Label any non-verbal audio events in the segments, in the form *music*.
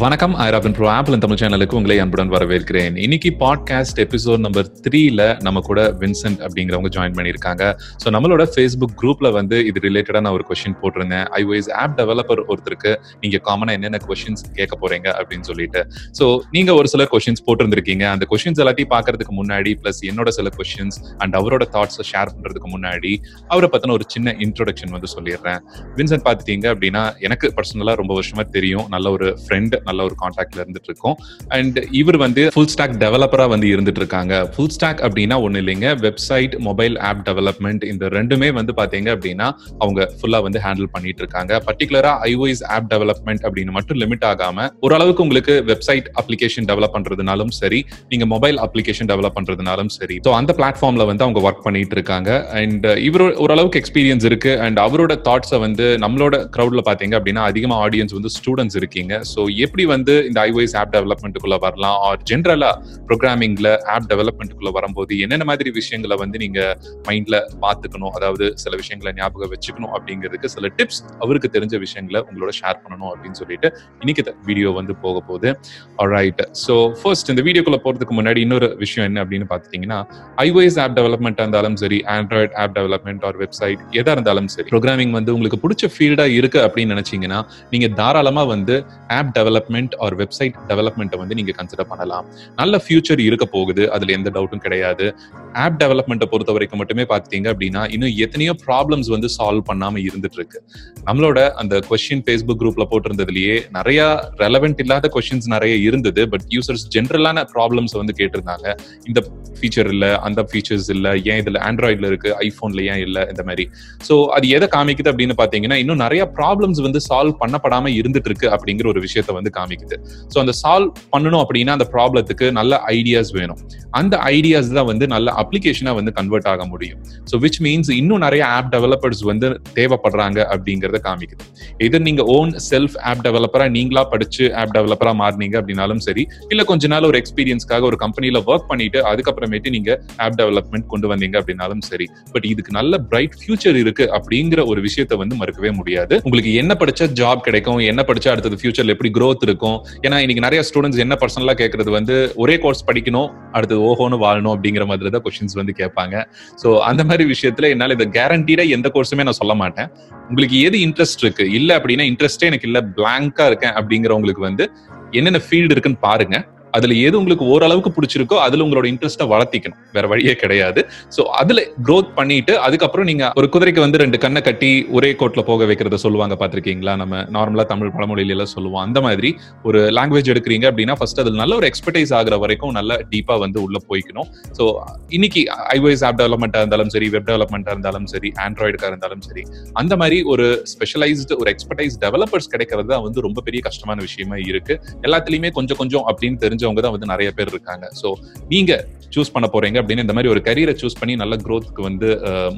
வணக்கம். ஐராபின் bro apple Tamil சேனலுக்கு உங்களை அன்புடன் வரவேற்கிறேன். இன்னைக்கு பாட்காஸ்ட் எபிசோட் நம்பர் த்ரீல நம்ம கூட வின்சென்ட் அப்படிங்கிறவங்க ஜாயின் பண்ணியிருக்காங்க. ஸோ நம்மளோட ஃபேஸ்புக் குரூப்ல வந்து இது ரிலேட்டடா நான் ஒரு கொஸ்டின் போட்டிருந்தேன். ஐஓஎஸ் ஆப் டெவலப்பர் ஒருத்தருக்கு நீங்க காமனா என்னென்ன கொஸ்டின்ஸ் கேட்க போறீங்க? அப்படின்னு சொல்லிட்டு. ஸோ நீங்க ஒரு சில கொஸ்டின்ஸ் போட்டிருந்திருக்கீங்க. அந்த கொஸ்டின்ஸ் எல்லாத்தையும் பார்க்கறதுக்கு முன்னாடி பிளஸ் என்னோட சில கொஸ்டின்ஸ் அண்ட் அவரோட தாட்ஸை ஷேர் பண்றதுக்கு முன்னாடி அவரை பத்தின ஒரு சின்ன இன்ட்ரோடக்ஷன் வந்து சொல்லிடுறேன். வின்சென்ட் பார்த்துட்டீங்க அப்படின்னா எனக்கு பர்சனலா ரொம்ப வருஷமா தெரியும். நல்ல ஒரு ஃப்ரெண்ட் நல்ல ஒரு காண்டாக்ட்ல இருந்துட்டு இருக்கோம் அண்ட் இவர் வந்து ஃபுல் ஸ்டாக் டெவலப்பரா வந்து இருந்துட்டு இருக்காங்க ஃபுல் ஸ்டாக் அப்படின்னா ஒண்ணு இல்லைங்க. வெப்சைட் மொபைல் ஆப் டெவலப்மெண்ட் இந்த ரெண்டுமே வந்து பாத்தீங்க அப்படின்னா அவங்க ஃபுல்லா வந்து ஹேண்டில் பண்ணிட்டு இருக்காங்க பர்டிகுலரா ஐஓஎஸ் ஆப் டெவலப்மெண்ட் அப்படின்னு மட்டும் லிமிட் ஆகாம ஓரளவுக்கு உங்களுக்கு வெப்சைட் அப்ளிகேஷன் டெவலப் பண்றதுனாலும் சரி நீங்க மொபைல் அப்ளிகேஷன் டெவலப் பண்றதுனாலும் சரி. ஸோ அந்த பிளாட்ஃபார்ம்ல வந்து அவங்க ஒர்க் பண்ணிட்டு இருக்காங்க அண்ட் இவர் ஓரளவுக்கு எக்ஸ்பீரியன்ஸ் இருக்கு. அண்ட் அவரோட தாட்ஸை வந்து நம்மளோட க்ரௌட்ல பாத்தீங்க அப்படின்னா அதிகமா ஆடியன்ஸ் வந்து ஸ்டூடெண்ட்ஸ் இருக்கீங்க. ஸோ எப்படி வந்து இந்த ஐஓஎஸ் ஆப் டெவலப்மெண்ட்டுக்குள்ள வரலாம்? ஆர் ஜென்ரலா ப்ரோக்ராமிங்ல ஆப் டெவலப்மெண்ட்டுக்குள்ள வரும்போது என்னென்ன மாதிரி விஷயங்களை வந்து நீங்க மைண்ட்ல பாத்துக்கணும் அதாவது சில விஷயங்களை ஞாபகம் வச்சுக்கணும் அப்படிங்கிறதுக்கு சில டிப்ஸ் அவருக்கு தெரிஞ்ச விஷயங்களை உங்களோட ஷேர் பண்ணணும் அப்படின்னு சொல்லிட்டு இன்னைக்கு வீடியோ வந்து போக போகுது. ரைட் ஸோ ஃபர்ஸ்ட் இந்த வீடியோக்குள்ள போறதுக்கு முன்னாடி இன்னொரு விஷயம் என்ன அப்படின்னு பார்த்தீங்கன்னா ஐஓஎஸ் ஆப் டெவலப்மெண்ட் இருந்தாலும் சரி android app development or website எதா இருந்தாலும் சரி ப்ரோக்ராமிங் வந்து உங்களுக்கு பிடிச்ச ஃபீல்டா இருக்கு அப்படின்னு நினைச்சீங்கன்னா நீங்க தாராளமா வந்து app develop development or website டெவலப்மெண்ட்டை வந்து நீங்க கன்சிடர் பண்ணலாம். நல்ல ஃபியூச்சர் இருக்க போகுது. அதுல எந்த டவுட்டும் கிடையாது. ஆப் டெவலப்மெண்ட்டை பொறுத்த வரைக்கும் மட்டுமே பார்த்தீங்க அப்படின்னா இன்னும் எத்தனையோ ப்ராப்ளம்ஸ் வந்து சால்வ் பண்ணாம இருந்துட்டு இருக்கு நம்மளோட அந்த கொஸ்டின் ஃபேஸ்புக் குரூப்ல போட்டிருந்ததுலயே நிறைய ரெலவெண்ட் இல்லாத கொஸ்டின்ஸ் நிறைய இருந்தது. பட் யூசர்ஸ் ஜென்ரலான ப்ராப்ளம்ஸ் வந்து கேட்டிருந்தாங்க. இந்த ஃபீச்சர் இல்ல அந்த ஃபீச்சர்ஸ் இல்ல ஏன் இதுல ஆண்ட்ராய்டில் இருக்கு ஐபோன்ல ஏன் இல்ல இந்த மாதிரி. சோ அது எதை காமிக்குது அப்படின்னு பாத்தீங்கன்னா இன்னும் நிறைய ப்ராப்ளம்ஸ் வந்து சால்வ் பண்ணப்படாம இருந்துட்டு இருக்கு அப்படிங்கிற ஒரு விஷயத்த வந்து காமிக்குது. ஸோ அந்த சால்வ் பண்ணணும் அப்படின்னா அந்த ப்ராப்ளத்துக்கு நல்ல ஐடியாஸ் வேணும். அந்த ஐடியாஸ் தான் வந்து நல்ல அப்ளிகேஷனாக வந்து கன்வெர்ட் ஆக முடியும். ஸோ விச் மீன்ஸ் இன்னும் நிறைய ஆப் டெவலப்பர்ஸ் வந்து தேவைப்படுறாங்க அப்படிங்கிறத காமிக்குது. எது நீங்க ஓன் செல்ஃப் ஆப் டெவலப்பரா நீங்களா படிச்சு ஆப் டெவலப்பரா மாறினீங்க அப்படின்னாலும் சரி இல்ல கொஞ்ச நாள் ஒரு எக்ஸ்பீரியன்ஸ்க்காக ஒரு கம்பெனில ஒர்க் பண்ணிட்டு அதுக்கப்புறமேட்டு நீங்க ஆப் டெவலப்மெண்ட் கொண்டு வந்தீங்க அப்படின்னாலும் சரி. பட் இதுக்கு நல்ல பிரைட் ஃபியூச்சர் இருக்கு அப்படிங்கிற ஒரு விஷயத்த வந்து மறுக்கவே முடியாது. உங்களுக்கு என்ன படிச்சா ஜாப் கிடைக்கும் என்ன படிச்சா அடுத்தது ஃபியூச்சர்ல எப்படி க்ரோத் இருக்கும். ஏன்னா இன்னைக்கு நிறைய ஸ்டூடெண்ட்ஸ் என்ன பர்சனலா கேட்கறது வந்து ஒரே கோர்ஸ் படிக்கணும் அடுத்து ஓஹோன்னு வாழணும் அப்படிங்கிற மாதிரி தான் கொஸ்டின்ஸ் வந்து கேட்பாங்க. ஸோ அந்த மாதிரி விஷயத்துல என்னால இதை கேரண்டீடா எந்த கோர்ஸுமே நான் சொல்ல மாட்டேன். உங்களுக்கு எது இன்ட்ரெஸ்ட் இருக்கு? இல்ல அப்படின்னா இன்ட்ரெஸ்டே எனக்கு இல்ல பிளாங்கா இருக்கேன் அப்படிங்கிறவங்களுக்கு வந்து என்னென்ன ஃபீல்டு இருக்குன்னு பாருங்க. அதுல எது உங்களுக்கு ஓரளவுக்கு பிடிச்சிருக்கோ அதுல உங்களோட இன்ட்ரெஸ்ட்டை வளர்த்திக்கணும். வேற வழியே கிடையாது. சோ அதுல க்ரோத் பண்ணிட்டு அதுக்கப்புறம் நீங்க ஒரு குதிரைக்கு வந்து ரெண்டு கண்ணை கட்டி ஒரே கோட்ல போக வைக்கிறத சொல்லுவாங்க பாத்திருக்கீங்களா நம்ம நார்மலா தமிழ் பழமொழியில எல்லாம் சொல்லுவோம். அந்த மாதிரி ஒரு லாங்குவேஜ் எடுக்கிறீங்க அப்படின்னா ஃபர்ஸ்ட் அதுல நல்ல ஒரு எக்ஸ்பர்டைஸ் ஆகுற வரைக்கும் நல்ல டீப்பா வந்து உள்ள போய்க்கணும். சோ இன்னைக்கு ஐஓஎஸ் ஆப் டெவலப்மெண்டா இருந்தாலும் சரி வெப் டெவலப்மெண்டா இருந்தாலும் சரி ஆண்ட்ராய்டுக்கா இருந்தாலும் சரி அந்த மாதிரி ஒரு ஸ்பெஷலைஸ்டு ஒரு எக்ஸ்பர்டைஸ் டெவலப்பர்ஸ் கிடைக்கிறது தான் வந்து ரொம்ப பெரிய கஷ்டமான விஷயமா இருக்கு. எல்லாத்துலயுமே கொஞ்சம் கொஞ்சம் அப்படின்னு தெரிஞ்சு தெரிஞ்சவங்க தான் வந்து நிறைய பேர் இருக்காங்க. ஸோ நீங்க சூஸ் பண்ண போறீங்க அப்படின்னு இந்த மாதிரி ஒரு கரியரை சூஸ் பண்ணி நல்ல க்ரோத்துக்கு வந்து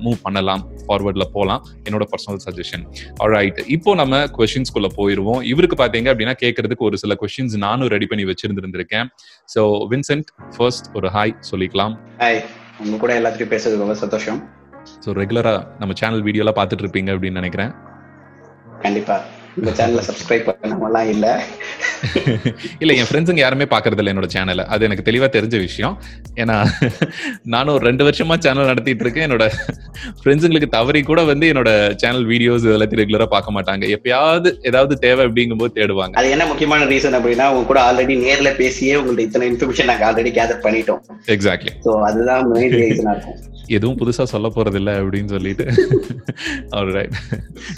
மூவ் பண்ணலாம். ஃபார்வர்ட்ல போகலாம் என்னோட பர்சனல் சஜஷன் ஆல்ரைட் இப்போ நம்ம கொஸ்டின்ஸ்குள்ள போயிருவோம். இவருக்கு பாத்தீங்க அப்படின்னா கேட்கறதுக்கு ஒரு சில கொஸ்டின்ஸ் நானும் ரெடி பண்ணி வச்சிருந்திருந்திருக்கேன். ஸோ வின்சென்ட் ஃபர்ஸ்ட் ஒரு ஹாய் சொல்லிக்கலாம். ஹாய் உங்க கூட எல்லாத்துக்கும் பேசுறது ரொம்ப சந்தோஷம். ஸோ ரெகுலரா நம்ம சேனல் வீடியோலாம் பார்த்துட்டு இருப்பீங்க அப்படின்னு நினைக்கிறேன். கண்டிப்பா. இந்த சேனலை சப்ஸ்கிரைப் பண்ணாமலாம் இல்ல. இல்ல என் ஃப்ரெண்ட்ஸுங்க யாருமே பாக்குறது இல்ல என்னோட சேனலை அது எனக்கு தெளிவா தெரிஞ்ச விஷயம். ஏன்னா நானும் ஒரு ரெண்டு வருஷமா சேனல் நடத்திட்டு இருக்கேன். என்னோட ஃப்ரெண்ட்ஸுங்களுக்கு தவறி கூட வந்து என்னோட சேனல் வீடியோஸ் எல்லாத்தையும் ரெகுலரா பார்க்க மாட்டாங்க. எப்பயாவது ஏதாவது தேவை அப்படிங்கும்போது தேடுவாங்க. அது என்ன முக்கியமான ரீசன் அப்படின்னா உங்க கூட ஆல்ரெடி நேர்ல பேசியே உங்கள்ட்ட இத்தனை இன்ஃபர்மேஷன் நாங்க ஆல்ரெடி கேதர் பண்ணிட்டோம். எக்ஸாக்ட்லி சோ அதுதான் மெயின் ரீசனா இருக்கும். எதுவும் புதுசா சொல்ல போறது இல்ல அப்படின்னு சொல்லிட்டு. ரைட்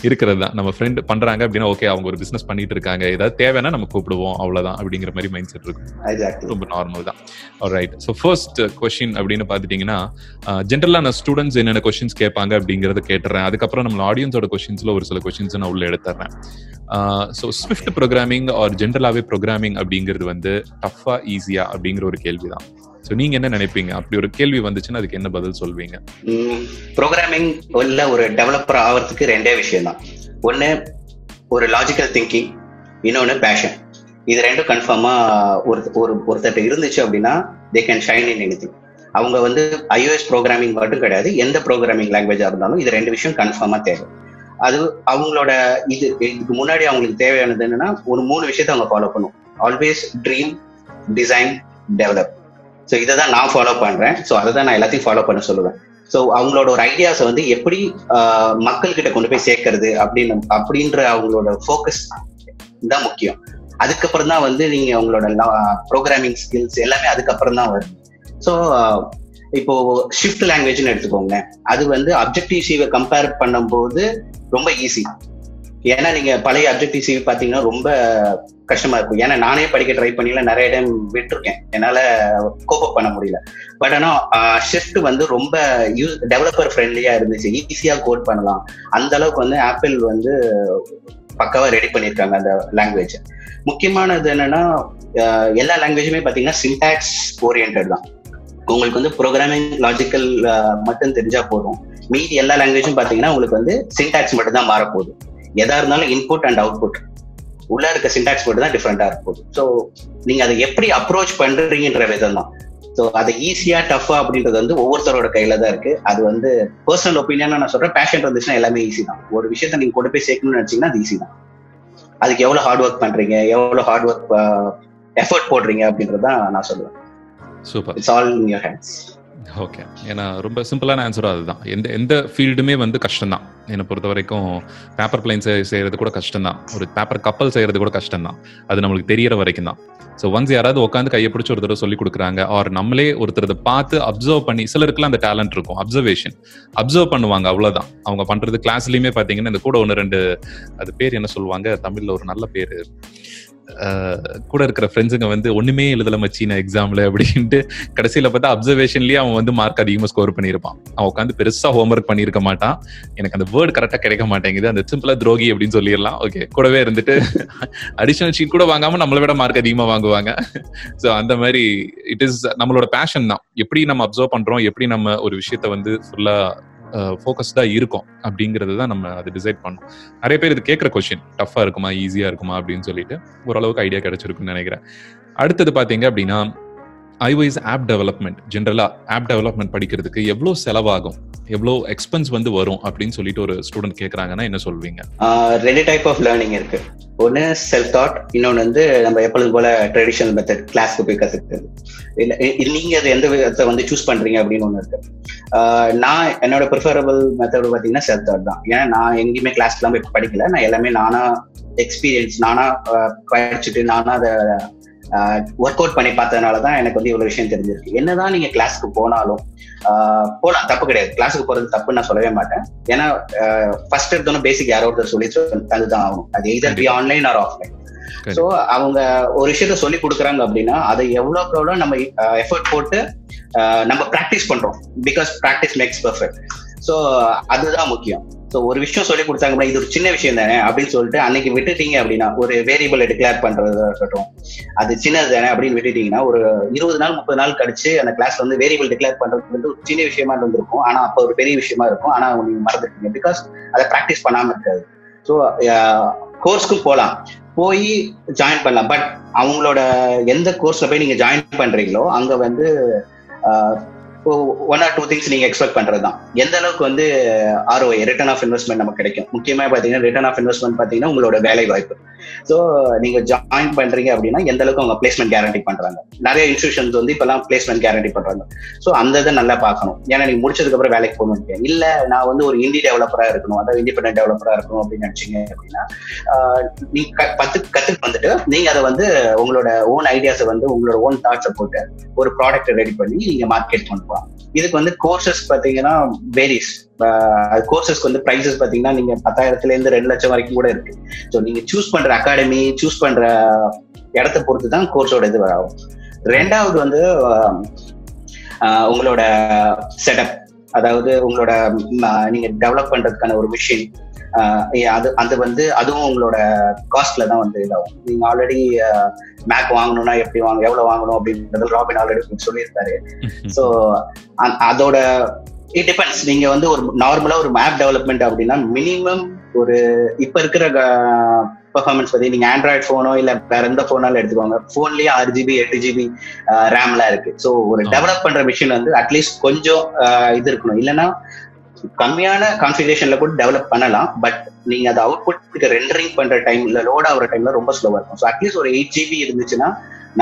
இருக்கிறது தான். நம்ம ஃப்ரெண்ட் பண்றாங்க அப்படின்னா ஓகே அவங்க ஒரு பிசினஸ் பண்ணிட்டு இருக்காங்க. ஏதாவது தேவைன்னா நம்ம கூப்பிடுவோம். அவ்வளவுதான் அப்படிங்கிற மாதிரி மைண்ட் செட் இருக்கும். ரொம்ப நார்மல் தான். ரைட் ஸோ ஃபர்ஸ்ட் கொஸ்டின் அப்படின்னு பார்த்துட்டீங்கன்னா ஜென்ரலாக நான் ஸ்டூடெண்ட்ஸ் என்னென்ன கொஸ்டின்ஸ் கேட்பாங்க அப்படிங்கறத கேட்டுறேன். அதுக்கப்புறம் நம்ம ஆடியன்ஸோட கொஸ்டின்ஸ்ல ஒரு சில கொஸ்டின்ஸ் நான் உள்ள எடுத்துறேன். ஸோ ஸ்விஃப்ட் ப்ரோக்ராமிங் ஆர் ஜென்ரலாகவே ப்ரோக்ராமிங் அப்படிங்கிறது வந்து டஃபா ஈஸியா அப்படிங்கிற ஒரு கேள்வி தான் ஸோ நீங்க என்ன நினைப்பீங்க? அப்படி ஒரு கேள்வி வந்துச்சுன்னா அதுக்கு என்ன பதில் சொல்வீங்க? ப்ரோக்ராமிங் உள்ள ஒரு டெவலப்பர் ஆகிறதுக்கு ரெண்டே விஷயம் தான் ஒன்னு ஒரு லாஜிக்கல் திங்கிங் இன்னொன்னு பேஷன் இது ரெண்டும் கன்ஃபார்மா ஒரு ஒரு ஒருத்தர் இருந்துச்சு அப்படின்னா they can shine in any அவங்க வந்து ஐஓஎஸ் ப்ரோக்ராமிங் மட்டும் கிடையாது எந்த ப்ரோக்ராமிங் லாங்குவேஜா இருந்தாலும் இது ரெண்டு விஷயம் கன்ஃபார்மா தேவை. அது அவங்களோட இது இதுக்கு முன்னாடி அவங்களுக்கு தேவையானது என்னன்னா ஒரு மூணு விஷயத்த அவங்க ஃபாலோ பண்ணும். Always dream design develop so இதை தான் நான் ஃபாலோ பண்றேன். ஸோ அதை தான் நான் எல்லாத்தையும் ஃபாலோ பண்ண சொல்லுவேன். ஸோ அவங்களோட ஒரு ஐடியாஸை வந்து எப்படி மக்கள் கிட்ட கொண்டு போய் சேர்க்கறது அப்படின்னு அப்படின்ற அவங்களோட ஃபோக்கஸ் தான் முக்கியம். அதுக்கப்புறம் தான் வந்து நீங்க உங்களோட ப்ரோக்ராமிங் ஸ்கில்ஸ் எல்லாமே அதுக்கப்புறம் தான் வரும். ஸோ இப்போ ஷிஃப்ட் லாங்குவேஜ்னு எடுத்துக்கோங்க. அது வந்து அப்ஜெக்டிவ் சிவை கம்பேர் பண்ணும்போது ரொம்ப ஈஸி ஏன்னா நீங்க பழைய அப்ஜெக்டிவ் சிவி பாத்தீங்கன்னா ரொம்ப கஷ்டமா இருக்கும். ஏன்னா நானே படிக்க ட்ரை பண்ணில நிறைய டைம் விட்டுருக்கேன். என்னால கோப் பண்ண முடியல. பட் ஆனா ஷிஃப்ட் வந்து ரொம்ப யூஸ் டெவலப்பர் ஃப்ரெண்ட்லியா இருந்துச்சு. ஈஸியா கோட் பண்ணலாம். அந்த அளவுக்கு வந்து ஆப்பிள் வந்து பக்காவா ரெடி பண்ணியிருக்காங்க அந்த லாங்குவேஜ் முக்கியமானது என்னன்னா எல்லா லாங்குவேஜுமே பார்த்தீங்கன்னா சின்டாக்ஸ் ஓரியன்ட் தான். உங்களுக்கு வந்து ப்ரோக்ராமிங் லாஜிக்கல் மட்டும் தெரிஞ்சா போதும். மீதி எல்லா லாங்குவேஜும் பார்த்தீங்கன்னா உங்களுக்கு வந்து சின்டாக்ஸ் மட்டும் தான் மாறப்போகுது. எதா இருந்தாலும் இன்புட் அண்ட் அவுட்புட் உள்ள இருக்க சின்டாக்ஸ் மட்டும் தான் டிஃப்ரெண்டா இருக்கும். ஸோ நீங்க அதை எப்படி அப்ரோச் பண்றீங்கன்ற விதம் தான். ஸோ அதை ஈஸியா டஃபா அப்படின்றது வந்து ஒவ்வொருத்தரோட கையில தான் இருக்கு. அது வந்து பர்சனல் ஒப்பீனியனா நான் சொல்றேன். பேஷன் இருந்துச்சுன்னா எல்லாமே ஈஸி தான். ஒரு விஷயத்த நீங்க கொண்டு போய் சேர்க்கணும்னு நினைச்சீங்கன்னா அது ஈஸி தான். அதுக்கு எவ்வளவு ஹார்ட் ஒர்க் பண்றீங்க? எவ்வளவு ஹார்ட் ஒர்க் எஃபர்ட் போடுறீங்க அப்படின்றதான் நான் சொல்லுவேன். Super. It's all in your hands okay ஏன்னா ரொம்ப சிம்பிளான ஆன்சரும் அதுதான். எந்த எந்த ஃபீல்டுமே வந்து கஷ்டம் தான் என்னை பொறுத்த வரைக்கும் பேப்பர் பிளைன் செய்யறது கூட கஷ்டம் தான் ஒரு பேப்பர் கப்பல் செய்யறது கூட கஷ்டம்தான். அது நம்மளுக்கு தெரியற வரைக்கும் தான் ஸோ ஒன்ஸ் யாராவது உட்காந்து கையை பிடிச்சி ஒரு சொல்லி கொடுக்குறாங்க ஆர் நம்மளே ஒருத்தரதை பார்த்து அப்சர்வ் பண்ணி சிலருக்குலாம் அந்த டேலண்ட் இருக்கும். அப்சர்வேஷன் அப்சர்வ் பண்ணுவாங்க அவ்வளோதான் அவங்க பண்றது கிளாஸ்லயுமே பார்த்தீங்கன்னா இந்த கூட ஒன்று ரெண்டு அது பேர் என்ன சொல்லுவாங்க? தமிழ்ல ஒரு நல்ல பேர். கூட இருக்கிற ஃப்ரெண்ட்ஸுங்க வந்து ஒண்ணுமே எழுதல மச்சின எக்ஸாம்ல அப்படின்ட்டு கடைசியில பார்த்தா அப்சர்வேஷன்லயே அவன் வந்து மார்க் அதிகமா ஸ்கோர் பண்ணியிருப்பான். அவன் உட்காந்து பெருசா ஹோம்ஒர்க் பண்ணியிருக்க மாட்டான். எனக்கு அந்த வேர்டு கரெக்டா கிடைக்க மாட்டேங்குது. அந்த சிம்பிளா துரோகி அப்படின்னு சொல்லிடலாம். ஓகே கூடவே இருந்துட்டு அடிஷனல் ஷீட் கூட வாங்காம நம்மளை விட மார்க் அதிகமா வாங்குவாங்க. ஸோ அந்த மாதிரி இட் இஸ் நம்மளோட பேஷன் தான். எப்படி நம்ம அப்சர்வ் பண்றோம்? எப்படி நம்ம ஒரு விஷயத்த வந்து ஃபுல்லா ஃபோக்கஸ்டாக இருக்கும் அப்படிங்கிறது தான் நம்ம அதை டிசைட் பண்ணோம். நிறைய பேர் இது கேட்குற கொஷின் டஃப்பாக இருக்குமா ஈஸியாக இருக்குமா அப்படின்னு சொல்லிட்டு ஓரளவுக்கு ஐடியா கிடைச்சிருக்குன்னு நினைக்கிறேன். அடுத்தது பார்த்தீங்க அப்படின்னா ஐவைஸ் ஆப் டெவலப்மெண்ட் ஜென்ரலாக ஆப் டெவலப்மெண்ட் படிக்கிறதுக்கு எவ்வளோ செலவாகும்? எவ்வளோ எக்ஸ்பென்ஸ் வந்து வரும் அப்படின்னு சொல்லிட்டு ஒரு ஸ்டூடெண்ட் கேட்குறாங்கன்னா என்ன சொல்வீங்க? ரெண்டு டைப் ஆஃப் லேர்னிங் இருக்கு. ஒன்னு செல்ஃப் தாட் இன்னொன்னு வந்து நம்ம எப்பொழுது போல ட்ரெடிஷனல் மெத்தட் கிளாஸ்க்கு போய் கற்றுக்கிறது இல்லை நீங்கள் அது எந்த விதத்தை வந்து சூஸ் பண்ணுறீங்க அப்படின்னு ஒன்று இருக்கு. நான் என்னோட ப்ரிஃபரபிள் மெத்தட் பார்த்தீங்கன்னா செல்ஃப் தாட் தான். ஏன்னா நான் எங்கேயுமே கிளாஸ்லாம் போய் படிக்கல. நான் எல்லாமே நானாக எக்ஸ்பீரியன்ஸ் நானாக படிச்சுட்டு நானாக அதை ஒர்க் அவுட் பண்ணி பார்த்ததுனால தான் எனக்கு வந்து இவ்வளவு விஷயம் தெரிஞ்சிருக்கு. என்னதான் நீங்க கிளாஸ்க்கு போனாலும் போலாம் தப்பு கிடையாது. கிளாஸுக்கு போறது தப்பு நான் சொல்லவே மாட்டேன். ஏன்னா ஃபர்ஸ்ட் எடுத்தோன்னு பேசிக் யாரோ ஒருத்தர் சொல்லி அதுதான் ஆகும். அது either be online or offline so அவங்க ஒரு விஷயத்த சொல்லி கொடுக்குறாங்க அப்படின்னா அதை எவ்வளோக்கு எவ்வளோ நம்ம எஃபர்ட் போட்டு நம்ம ப்ராக்டிஸ் பண்றோம். Because practice makes perfect so அதுதான் முக்கியம். ஸோ ஒரு விஷயம் சொல்லி கொடுத்தாங்க இது ஒரு சின்ன விஷயம் தானே அப்படின்னு சொல்லிட்டு அன்னைக்கு விட்டுட்டீங்க அப்படின்னா ஒரு வேரியபிளை டிக்ளேர் பண்றதா இருக்கட்டும் அது சின்னது தானே அப்படின்னு விட்டுட்டீங்கன்னா ஒரு இருபது நாள் முப்பது நாள் கழிச்சு அந்த கிளாஸ்ல வந்து வேரியபிள் டிக்ளேர் பண்றது வந்து ஒரு சின்ன விஷயமா இருந்திருக்கும். ஆனா அப்போ ஒரு பெரிய விஷயமா இருக்கும். ஆனா நீங்க மறந்துருக்கீங்க பிகாஸ் அதை ப்ராக்டிஸ் பண்ணாம இருக்காது. ஸோ கோர்ஸ்க்கும் போகலாம் போய் ஜாயின் பண்ணலாம். பட் அவங்களோட எந்த கோர்ஸ்ல போய் நீங்க ஜாயின் பண்றீங்களோ அங்க வந்து ஒன் ஆர் டூ திங்ஸ் நீங்க எக்ஸ்பெக்ட் பண்றது தான் எந்த அளவுக்கு வந்து ஆர்ஓஐ ரிட்டர்ன் ஆஃப் இன்வெஸ்ட்மெண்ட் நமக்கு கிடைக்கும்? முக்கியமா பாத்தீங்கன்னா ரிட்டர்ன் ஆஃப் இன்வெஸ்ட்மெண்ட் பாத்தீங்கன்னா உங்களோட வேலை வாய்ப்பு. ஸோ நீங்க ஜாயின் பண்றீங்க அப்படின்னா எந்த அளவுக்கு அவங்க பிளேஸ்மெண்ட் கேரண்டி பண்றாங்க? நிறைய இன்ஸ்டியூஷன்ஸ் வந்து இப்பெல்லாம் பிளேஸ்மெண்ட் கேரண்டி பண்றாங்க. ஸோ அந்த இதை நல்லா பார்க்கணும். ஏன்னா நீங்க முடிச்சதுக்கு அப்புறம் வேலைக்கு போகணும் இல்ல நான் வந்து ஒரு இந்தி டெவலப்பரா இருக்கணும் அதாவது இண்டிபெண்டன்ட் டெவலப்பரா இருக்கணும் அப்படின்னு நினைச்சீங்க அப்படின்னா நீங்க பத்து கத்துக்கு வந்துட்டு நீங்க அதை வந்து உங்களோட ஓன் ஐடியாஸை வந்து உங்களோட ஓன் தாட்ஸை போட்டு ஒரு ப்ராடக்ட் ரெடி பண்ணி நீங்க மார்க்கெட் கொண்டு போகலாம். இதுக்கு வந்து கோர்சஸ் பாத்தீங்கன்னா வேரிஸ் கோர்சஸ்க்கு வந்து ப்ரைஸஸ் பாத்தீங்கன்னா நீங்க பத்தாயிரத்துல இருந்து ரெண்டு லட்சம் வரைக்கும் கூட இருக்கு. ஸோ நீங்க சூஸ் பண்ற அகாடமி சூஸ் பண்ற இடத்த பொறுத்து தான் கோர்ஸோட இது ஆகும் ரெண்டாவது வந்து உங்களோட செட்டப் அதாவது உங்களோட நீங்க டெவலப் பண்றதுக்கான ஒரு மிஷின் அது அது வந்து அதுவும் உங்களோட காஸ்ட்ல தான் வந்து இதாகும். நீங்க ஆல்ரெடி மேக் வாங்கணும்னா எப்படி வாங்க எவ்வளவு வாங்கணும் அப்படின்றது ராபின் ஆல்ரெடி சொல்லியிருக்காரு. ஸோ அதோட இட் டிபெண்ட்ஸ் நீங்க வந்து ஒரு நார்மலா ஒரு மேப் டெவலப்மெண்ட் அப்படின்னா மினிமம் ஒரு இப்ப இருக்கிற பெர்ஃபார்மன்ஸ் பத்தி நீங்க ஆண்ட்ராய்ட் போனோ இல்ல வேற எந்த போனாலும் எடுத்துக்கோங்க. போன்லயே ஆறு ஜிபி எட்டு ஜிபி ரேம்லாம் இருக்கு. ஸோ ஒரு டெவலப் பண்ற மிஷின் வந்து அட்லீஸ்ட் கொஞ்சம் இது இருக்கணும். இல்லைன்னா கம்மியான கான்ஃபிகரேஷன்ல கூட டெவலப் பண்ணலாம். பட் நீங்க அதை அவுட்புட் ரெண்டரிங் பண்ற டைம்ல லோட் ஆகிற டைம்ல ரொம்ப ஸ்லோவா இருக்கும். ஸோ அட்லீஸ்ட் ஒரு எயிட் ஜிபி இருந்துச்சுன்னா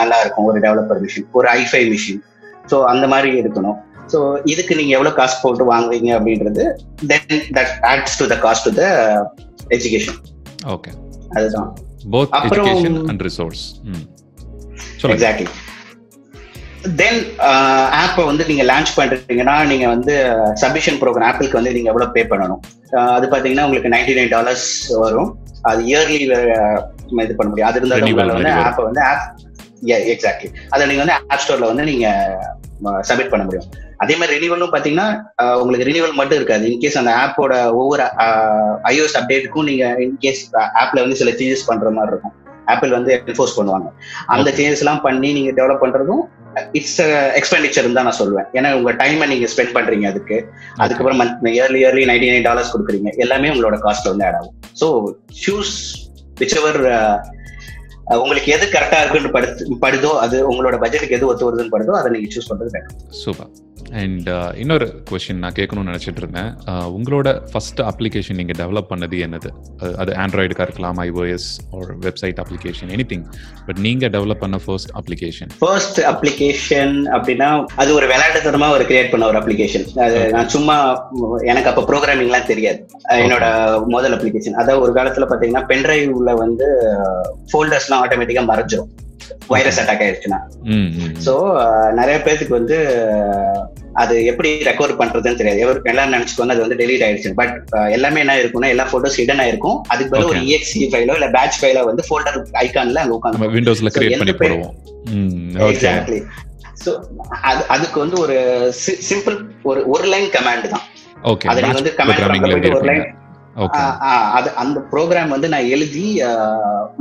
நல்லா இருக்கும் ஒரு டெவலப்பர் மிஷின் ஒரு ஐஃபை மிஷின் ஸோ அந்த மாதிரி இருக்கணும் ஸோ இதுக்கு நீங்க எவ்வளவு காசு போட்டு வாங்குவீங்க அப்படின்றது then that adds to the cost to the education okay அதுதான். Both education and resource exactly then ஆப்பை வந்து நீங்க லான்ச் பண்றீங்கன்னா நீங்க வந்து சப்மிஷன் ப்ரோக்ராம் ஆப்பிளுக்கு வந்து நீங்க எவ்வளவு பே பண்ணணும்? Uh, அது பாத்தீங்கன்னா உங்களுக்கு நைன்டி நைன் டாலர்ஸ் வரும். அது இயர்லி இது பண்ண முடியும். அது இருந்தாலும் உங்களால வந்து. ஆப்பை வந்து ஆப் எக்ஸாக்ட்லி அதை நீங்க வந்து ஆப் ஸ்டோர்ல வந்து நீங்க சப்மிட் பண்ண முடியும். அதே மாதிரி ரினிவலும் பாத்தீங்கன்னா உங்களுக்கு ரினிவல் மட்டும் இருக்காது. இன்கேஸ் அந்த ஆப்போட ஒவ்வொரு ஐஓஎஸ் அப்டேட்டுக்கும் நீங்க இன்கேஸ் ஆப்ல வந்து சில சேஞ்சஸ் பண்ற மாதிரி இருக்கும். ஆப்பிள் வந்து என்ஃபோர்ஸ் பண்ணுவாங்க. அந்த சேஞ்சஸ் எல்லாம் பண்ணி நீங்க டெவலப் பண்றதும் இட்ஸ் எக்ஸ்பெண்டிச்சர் தான் நான் சொல்லுவேன் ஏன்னா உங்க டைமை நீங்க ஸ்பெண்ட் பண்றீங்க அதுக்கு. அதுக்கப்புறம் month yearly yearly ninety nine dollars கொடுக்குறீங்க. எல்லாமே உங்களோட காஸ்ட்ல வந்து ஆட் ஆகும். ஸோ சூஸ் விச் எவர் உங்களுக்கு எது கரெக்டா இருக்குன்னு படுத்து படுதோ அது உங்களோட பட்ஜெட்டுக்கு எது ஒத்து வருதுன்னு படுதோ அதை நீங்க சூஸ் பண்றது better. சூப்பர் அண்ட் இன்னொரு கொஸ்டின் நான் கேட்கணும்னு நினைச்சிட்டு இருந்தேன். Uh, உங்களோட ஃபர்ஸ்ட் அப்ளிகேஷன் நீங்க டெவலப் பண்ணது என்னது? அது- அது ஆண்ட்ராய்டுக்கா இருக்கலாம் ஐஓஎஸ் ஒரு website application anything but நீங்க டெவலப் பண்ண ஃபர்ஸ்ட் அப்ளிகேஷன் ஃபர்ஸ்ட் அப்ளிகேஷன் அப்படின்னா அது ஒரு விளையாட்டுத்தனமா ஒரு கிரியேட் பண்ண ஒரு அப்ளிகேஷன் அது நான் சும்மா எனக்கு அப்ப ப்ரோக்ராமிங்லாம் தெரியாது. என்னோட முதல் அப்ளிகேஷன் அதாவது ஒரு காலத்துல பாத்தீங்கன்னா பென்ட்ரைவ்ல வந்து ஃபோல்டர்ஸ்லாம் ஆட்டோமேட்டிக்கா மறைஞ்சிரும். வைரஸ் அட்டாக் ஆயிடுச்சுன்னா. ஸோ நிறைய பேருக்கு வந்து அது எப்படி ரெக்கவர் பண்றதுன்னு தெரியாது. எவர் எல்லாரும் நினைச்சுக்கோங்க அது வந்து டெலீட் ஆயிடுச்சு. பட் எல்லாமே என்ன இருக்கும்னா எல்லா போட்டோஸ் ஹிடன் ஆயிருக்கும். அதுக்கு பதிலா ஒரு. இஎக்ஸி ஃபைலோ இல்ல பேட்ச் ஃபைலோ வந்து ஃபோல்டர் ஐகான்ல அங்க உட்காந்து விண்டோஸ்ல கிரியேட் பண்ணி போடுவோம். எக்ஸாக்ட்லி அது அதுக்கு வந்து ஒரு சிம்பிள் ஒரு ஒரு லைன் கமாண்ட் தான். ஓகே அதை நீங்க வந்து கமாண்ட் ஒரு லைன் அது அந்த ப்ரோக்ராம் வந்து நான் எழுதி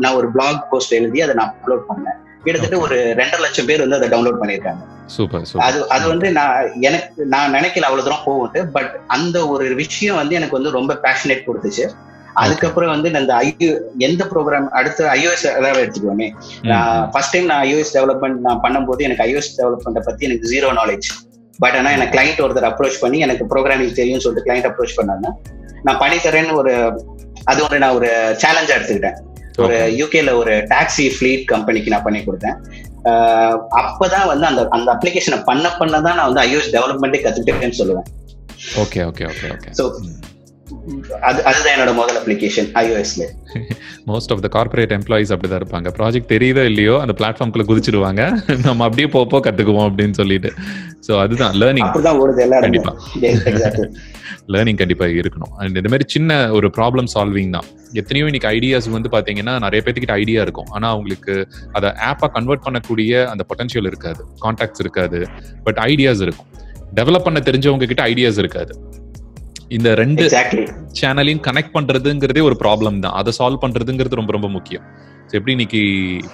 நான் ஒரு பிளாக் போஸ்ட் எழுதி அதை நான் அப்லோட் பண்ணேன். கிட்டத்தட்ட. ஒரு ரெண்டரை லட்சம் பேர் வந்து அதை டவுன்லோட் பண்ணியிருக்காங்க. சூப்பர் அது அது வந்து நான் எனக்கு நான் நினைக்கல அவ்வளவு தூரம் போகும்ட்டு பட் அந்த ஒரு விஷயம் வந்து எனக்கு வந்து ரொம்ப பேஷனேட் கொடுத்துச்சு. அதுக்கப்புறம் வந்து நான் இந்த ஐயோ எந்த ப்ரோக்ராம் அடுத்து ஐஓஎஸ் எல்லாம் எடுத்துக்குவோமே ஃபர்ஸ்ட் டைம் நான் ஐஓஎஸ் டெவலப்மெண்ட் நான் பண்ணும்போது எனக்கு ஐஓஎஸ் டெவலப்மெண்ட்டை பத்தி எனக்கு ஜீரோ நாலேஜ் பட் ஆனா எனக்கு கிளைண்ட் ஒருத்தர் அப்ரோச் பண்ணி எனக்கு ப்ரோக்ராமிங் தெரியும்னு சொல்லிட்டு கிளைண்ட் அப்ரோச் பண்ணாங்க. நான் பண்ணி தரேன்னு ஒரு அது ஒரு நான் ஒரு சேலஞ்சா எடுத்துக்கிட்டேன். ஒரு யூகேல ஒரு டாக்ஸி ஃபிளீட் கம்பெனிக்கு நான் பண்ணி கொடுத்தேன். அப்பதான் வந்து அந்த அந்த அப்ளிகேஷனை பண்ண பண்ண தான் நான் வந்து ஐஓஎஸ் டெவலப்மெண்ட்டே கத்துக்கிட்டேன்னு சொல்லுவேன். Okay okay okay okay So, அது அதுதான் என்னோட முதல் application ஐஓஎஸ்ல most of the corporate employees அப்படிதான் இருப்பாங்க. ப்ராஜெக்ட் தெரியுதோ இல்லையோ அந்த பிளாட்ஃபார்ம்குள்ள குதிச்சிடுவாங்க. நம்ம அப்படியே போ போ கத்துக்குவோம் அப்படின்னு சொல்லிட்டு. ஸோ அதுதான் லேர்னிங் கண்டிப்பா. லேர்னிங் *laughs* கண்டிப்பா இருக்கணும். அண்ட் இந்த மாதிரி சின்ன ஒரு ப்ராப்ளம் சால்விங் தான். எத்தனையோ இன்னைக்கு ஐடியாஸ் வந்து பாத்தீங்கன்னா நிறைய பேர்த்துக்கிட்ட ஐடியா இருக்கும். ஆனா அவங்களுக்கு அதை ஆப்பா கன்வெர்ட் பண்ணக்கூடிய அந்த பொட்டன்ஷியல் இருக்காது. கான்டாக்ட்ஸ் இருக்காது. பட் ஐடியாஸ் இருக்கும். டெவலப் பண்ண தெரிஞ்சவங்க கிட்ட ஐடியாஸ் இருக்காது. இந்த ரெண்டு சேனலையும் கனெக்ட் பண்றதுங்கிறதே ஒரு ப்ராப்ளம் தான். அதை சால்வ் பண்றதுங்கிறது ரொம்ப ரொம்ப முக்கியம். ஸோ எப்படி இன்னைக்கு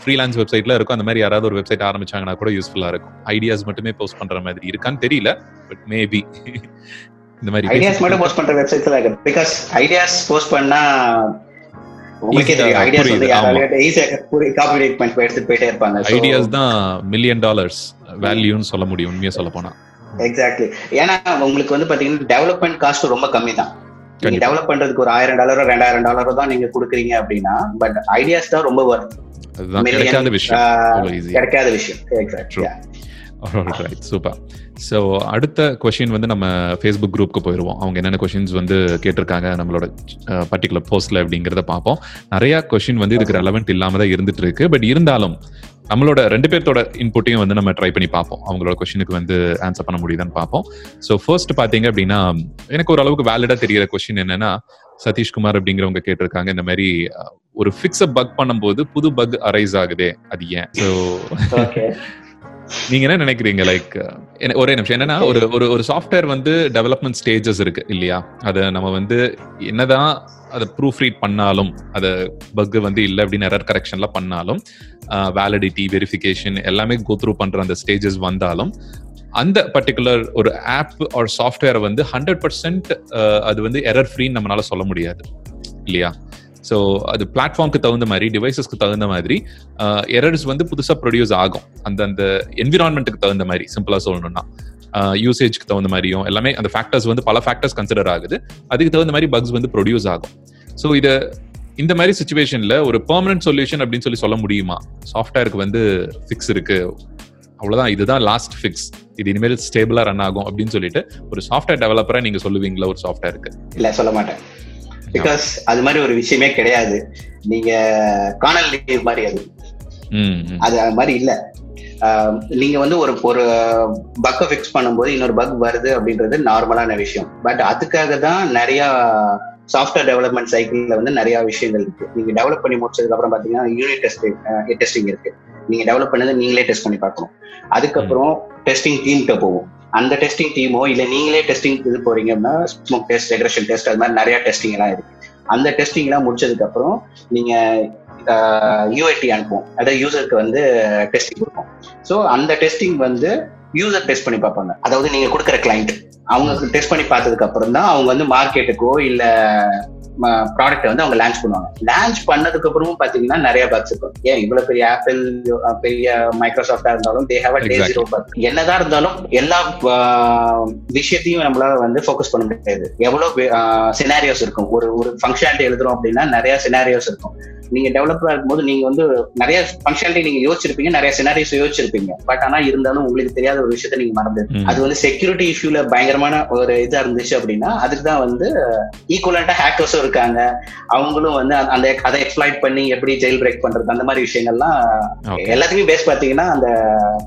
ஃப்ரீலான்ஸ் வெப்சைட்ல இருக்கும் அந்த மாதிரி யாராவது ஒரு வெப்சைட் ஆரம்பிச்சாங்கன்னா கூட யூஸ்ஃபுல்லா இருக்கும். ஐடியாஸ் மட்டுமே போஸ்ட் பண்ற மாதிரி இருக்கான்னு தெரியல பட் மேபி இந்த மாதிரி ஐடியாஸ் மட்டும் போஸ்ட் பண்ற வெப்சைட்ல இருக்கு. பிகாஸ் ஐடியாஸ் போஸ்ட் பண்ணா உங்களுக்கே எடுத்துட்டு போயிட்டே இருப்பாங்க. ஐடியாஸ் தான் மில்லியன் டாலர்ஸ் வேல்யூன்னு சொல்ல முடியும் உண்மையா சொல்ல போனா. எக்ஸாக்ட்லி ஏன்னா உங்களுக்கு வந்து பாத்தீங்கன்னா டெவலப்மெண்ட் காஸ்ட் ரொம்ப கம்மி தான் நீங்க. டெவலப் பண்றதுக்கு ஒரு ஆயிரம் டாலரோ ரெண்டாயிரம் டாலரோ தான் நீங்க கொடுக்குறீங்க அப்படின்னா பட் ஐடியாஸ் தான் ரொம்ப Million, கிடைக்காத விஷயம். ரைட் சூப்பர் ஸோ அடுத்த கொஷின் வந்து நம்ம ஃபேஸ்புக் குரூப்க்கு போயிடுவோம் அவங்க என்னென்ன கொஷின்ஸ் வந்து கேட்டிருக்காங்க நம்மளோட பர்டிகுலர் போஸ்ட்ல அப்படிங்கிறத பார்ப்போம். நிறைய கொஷின் வந்து இதுக்கு ரெலவெண்ட் இல்லாம தான் இருந்துட்டு இருக்கு பட் இருந்தாலும் நம்மளோட ரெண்டு பேர்த்தோட இன்புட்டையும் வந்து நம்ம ட்ரை பண்ணி பார்ப்போம். அவங்களோட கொஷினுக்கு வந்து ஆன்சர் பண்ண முடியுதான்னு பார்ப்போம். ஸோ ஃபர்ஸ்ட் பார்த்தீங்க அப்படின்னா எனக்கு ஓரளவுக்கு வேலிடா தெரியிற கொஷின் என்னன்னா சதீஷ்குமார் அப்படிங்கிறவங்க கேட்டிருக்காங்க இந்த மாதிரி ஒரு ஃபிக்ஸ பக் பண்ணும்போது புது பக் அரைஸ் ஆகுதே. அது ஏன்? ஸோ நீங்க என்ன நினைக்கிறீங்க? லைக் ஒரே நிமிஷம். என்னன்னா ஒரு ஒரு ஒரு சாஃப்ட்வேர் வந்து டெவலப்மெண்ட் ஸ்டேஜஸ் இருக்கு இல்லையா? அதை நம்ம வந்து என்னதான் அதை ப்ரூஃப் ரீட் பண்ணாலும் அதை பக் வந்து இல்லை அப்படின்னு எரர் கரெக்ஷன்லாம் பண்ணாலும் வேலிடிட்டி வெரிஃபிகேஷன் எல்லாமே கோ த்ரூ பண்ற அந்த ஸ்டேஜஸ் வந்தாலும் அந்த பர்டிகுலர் ஒரு ஆப் ஆர் சாஃப்ட்வேரை வந்து ஹண்ட்ரட் பர்சன்ட் அது வந்து எரர் ஃப்ரீன்னு நம்மளால சொல்ல முடியாது இல்லையா? ஸோ அது பிளாட்ஃபார்ம்க்கு தகுந்த மாதிரி டிவைசஸ்க்கு தகுந்த மாதிரி uh, எரர்ஸ் வந்து புதுசாக ப்ரொடியூஸ் ஆகும். அந்த அந்த என்விரான்மெண்ட்டுக்கு தகுந்த மாதிரி சிம்பிளாக சொல்லணும்னா. Uh, யூசேஜ்க்கு தகுந்த மாதிரியும் எல்லாமே அந்த ஃபேக்டர்ஸ் வந்து பல ஃபேக்டர்ஸ் கன்சிடர் ஆகுது. அதுக்கு தகுந்த மாதிரி பக்ஸ் வந்து ப்ரொடியூஸ் ஆகும். ஸோ இதை இந்த மாதிரி சுச்சுவேஷன்ல ஒரு பெர்மனன்ட் சொல்யூஷன் அப்படின்னு சொல்லி சொல்ல முடியுமா? சாஃப்ட்வேருக்கு வந்து ஃபிக்ஸ் இருக்கு. அவ்வளவுதான். இதுதான் லாஸ்ட் ஃபிக்ஸ் இது இனிமேல் ஸ்டேபிளா ரன் ஆகும் அப்படின்னு சொல்லிட்டு ஒரு சாஃப்ட்வேர் டெவலப்பரா நீங்க சொல்லுவீங்களா ஒரு சாஃப்ட்வேருக்கு இல்ல சொல்ல மாட்டேன். பிகாஸ் அது மாதிரி ஒரு விஷயமே கிடையாது. நீங்க காணல் நீர் மாதிரி அது. அது அது மாதிரி இல்ல. நீங்க வந்து ஒரு ஒரு பக்கை ஃபிக்ஸ் பண்ணும்போது இன்னொரு பக் வருது அப்படின்றது நார்மலான விஷயம். பட் அதுக்காக தான் நிறைய சாஃப்ட்வேர் டெவலப்மெண்ட் சைக்கிள்ல வந்து நிறைய விஷயங்கள் இருக்கு. நீங்க டெவலப் பண்ணி முடிச்சதுக்கு அப்புறம் பாத்தீங்கன்னா யூனிட் டெஸ்டிங் டெஸ்டிங் இருக்கு. நீங்க டெவலப் பண்ணதை நீங்களே டெஸ்ட் பண்ணி பார்க்கணும். அதுக்கப்புறம் டெஸ்டிங் டீம்கிட்ட போகும். அந்த டெஸ்டிங் டீமோ இல்ல நீங்களே டெஸ்டிங் இது போறீங்கன்னா ஸ்மோக் டெஸ்ட் ரெக்ரெஷன் டெஸ்ட் அது மாதிரி நிறைய டெஸ்டிங் எல்லாம் இருக்கு. அந்த டெஸ்டிங் எல்லாம் முடிச்சதுக்கு அப்புறம் நீங்க யூஐடி அனுப்புவோம். அதாவது யூசருக்கு வந்து டெஸ்டிங் கொடுப்போம். ஸோ அந்த டெஸ்டிங் வந்து யூசர் டெஸ்ட் பண்ணி பார்ப்பாங்க. அதாவது நீங்க கொடுக்குற கிளைண்ட் அவங்க டெஸ்ட் பண்ணி பார்த்ததுக்கு அப்புறம் தான் அவங்க வந்து மார்க்கெட்டுக்கோ இல்ல ப்ராடக்ட்டை வந்து அவங்க லான்ச் பண்ணுவாங்க. லான்ச் பண்ணதுக்கு அப்புறமும் பாத்தீங்கன்னா நிறைய பக்ஸ் இருக்கும். ஏன் இவ்வளவு பெரிய ஆப்பிள் பெரிய மைக்ரோசாஃப்டா இருந்தாலும் they have day Exactly. Zero bug என்னதான் இருந்தாலும் எல்லா விஷயத்தையும் நம்மளால வந்து ஃபோக்கஸ் பண்ண முடியாது. எவ்வளவு சினாரியோஸ் இருக்கும். ஒரு ஒரு ஃபங்க்ஷனாலிட்டி எழுதுறோம் அப்படின்னா நிறைய சினாரியோஸ் இருக்கும். நீங்க டெவலப்பரா இருக்கும்போது நீங்க வந்து நிறைய ஃபங்க்ஷனாலிட்டி நீங்க யோசிச்சிருப்பீங்க நிறைய சினாரியோஸ் யோசிச்சிருப்பீங்க. பட் ஆனா இருந்தாலும் உங்களுக்கு தெரியாத ஒரு விஷயத்த நீங்க மறந்து. அது வந்து செக்யூரிட்டி இஷ்யூல பயங்கரமான ஒரு இதா இருந்துச்சு அப்படின்னா அதுக்கு தான் வந்து ஈக்குவலண்டா ஹேக்கர்ஸும் இருக்காங்க. அவங்களும் வந்து அந்த- அதை எக்ஸ்பிளைட் பண்ணி எப்படி ஜெயில் பிரேக் பண்றது அந்த மாதிரி விஷயங்கள்லாம். எல்லாத்துக்குமே பேஸ் பாத்தீங்கன்னா அந்த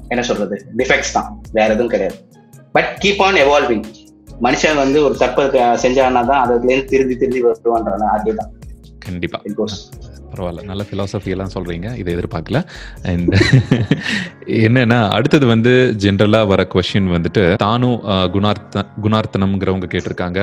என்ன சொல்றது டிஃபெக்ட்ஸ் தான். வேற எதுவும் கிடையாது. பட் கீப் ஆன் எவால்விங் மனுஷன் வந்து ஒரு தப்பு செஞ்சானா தான் அதுல இருந்து திருந்தி திருந்தி வருவான்றாங்க அதுதான். கண்டிப்பா. பரவாயில்ல. நல்ல ஃபிலாசபி எல்லாம் சொல்றீங்க. இதை எதிர்பார்க்கல. அண்ட் *laughs* என்னன்னா அடுத்தது வந்து ஜென்ரலா வர கொஸ்டின் வந்துட்டு தானும் குணார்த்த குணார்த்தனம்ங்கிறவங்க கேட்டிருக்காங்க.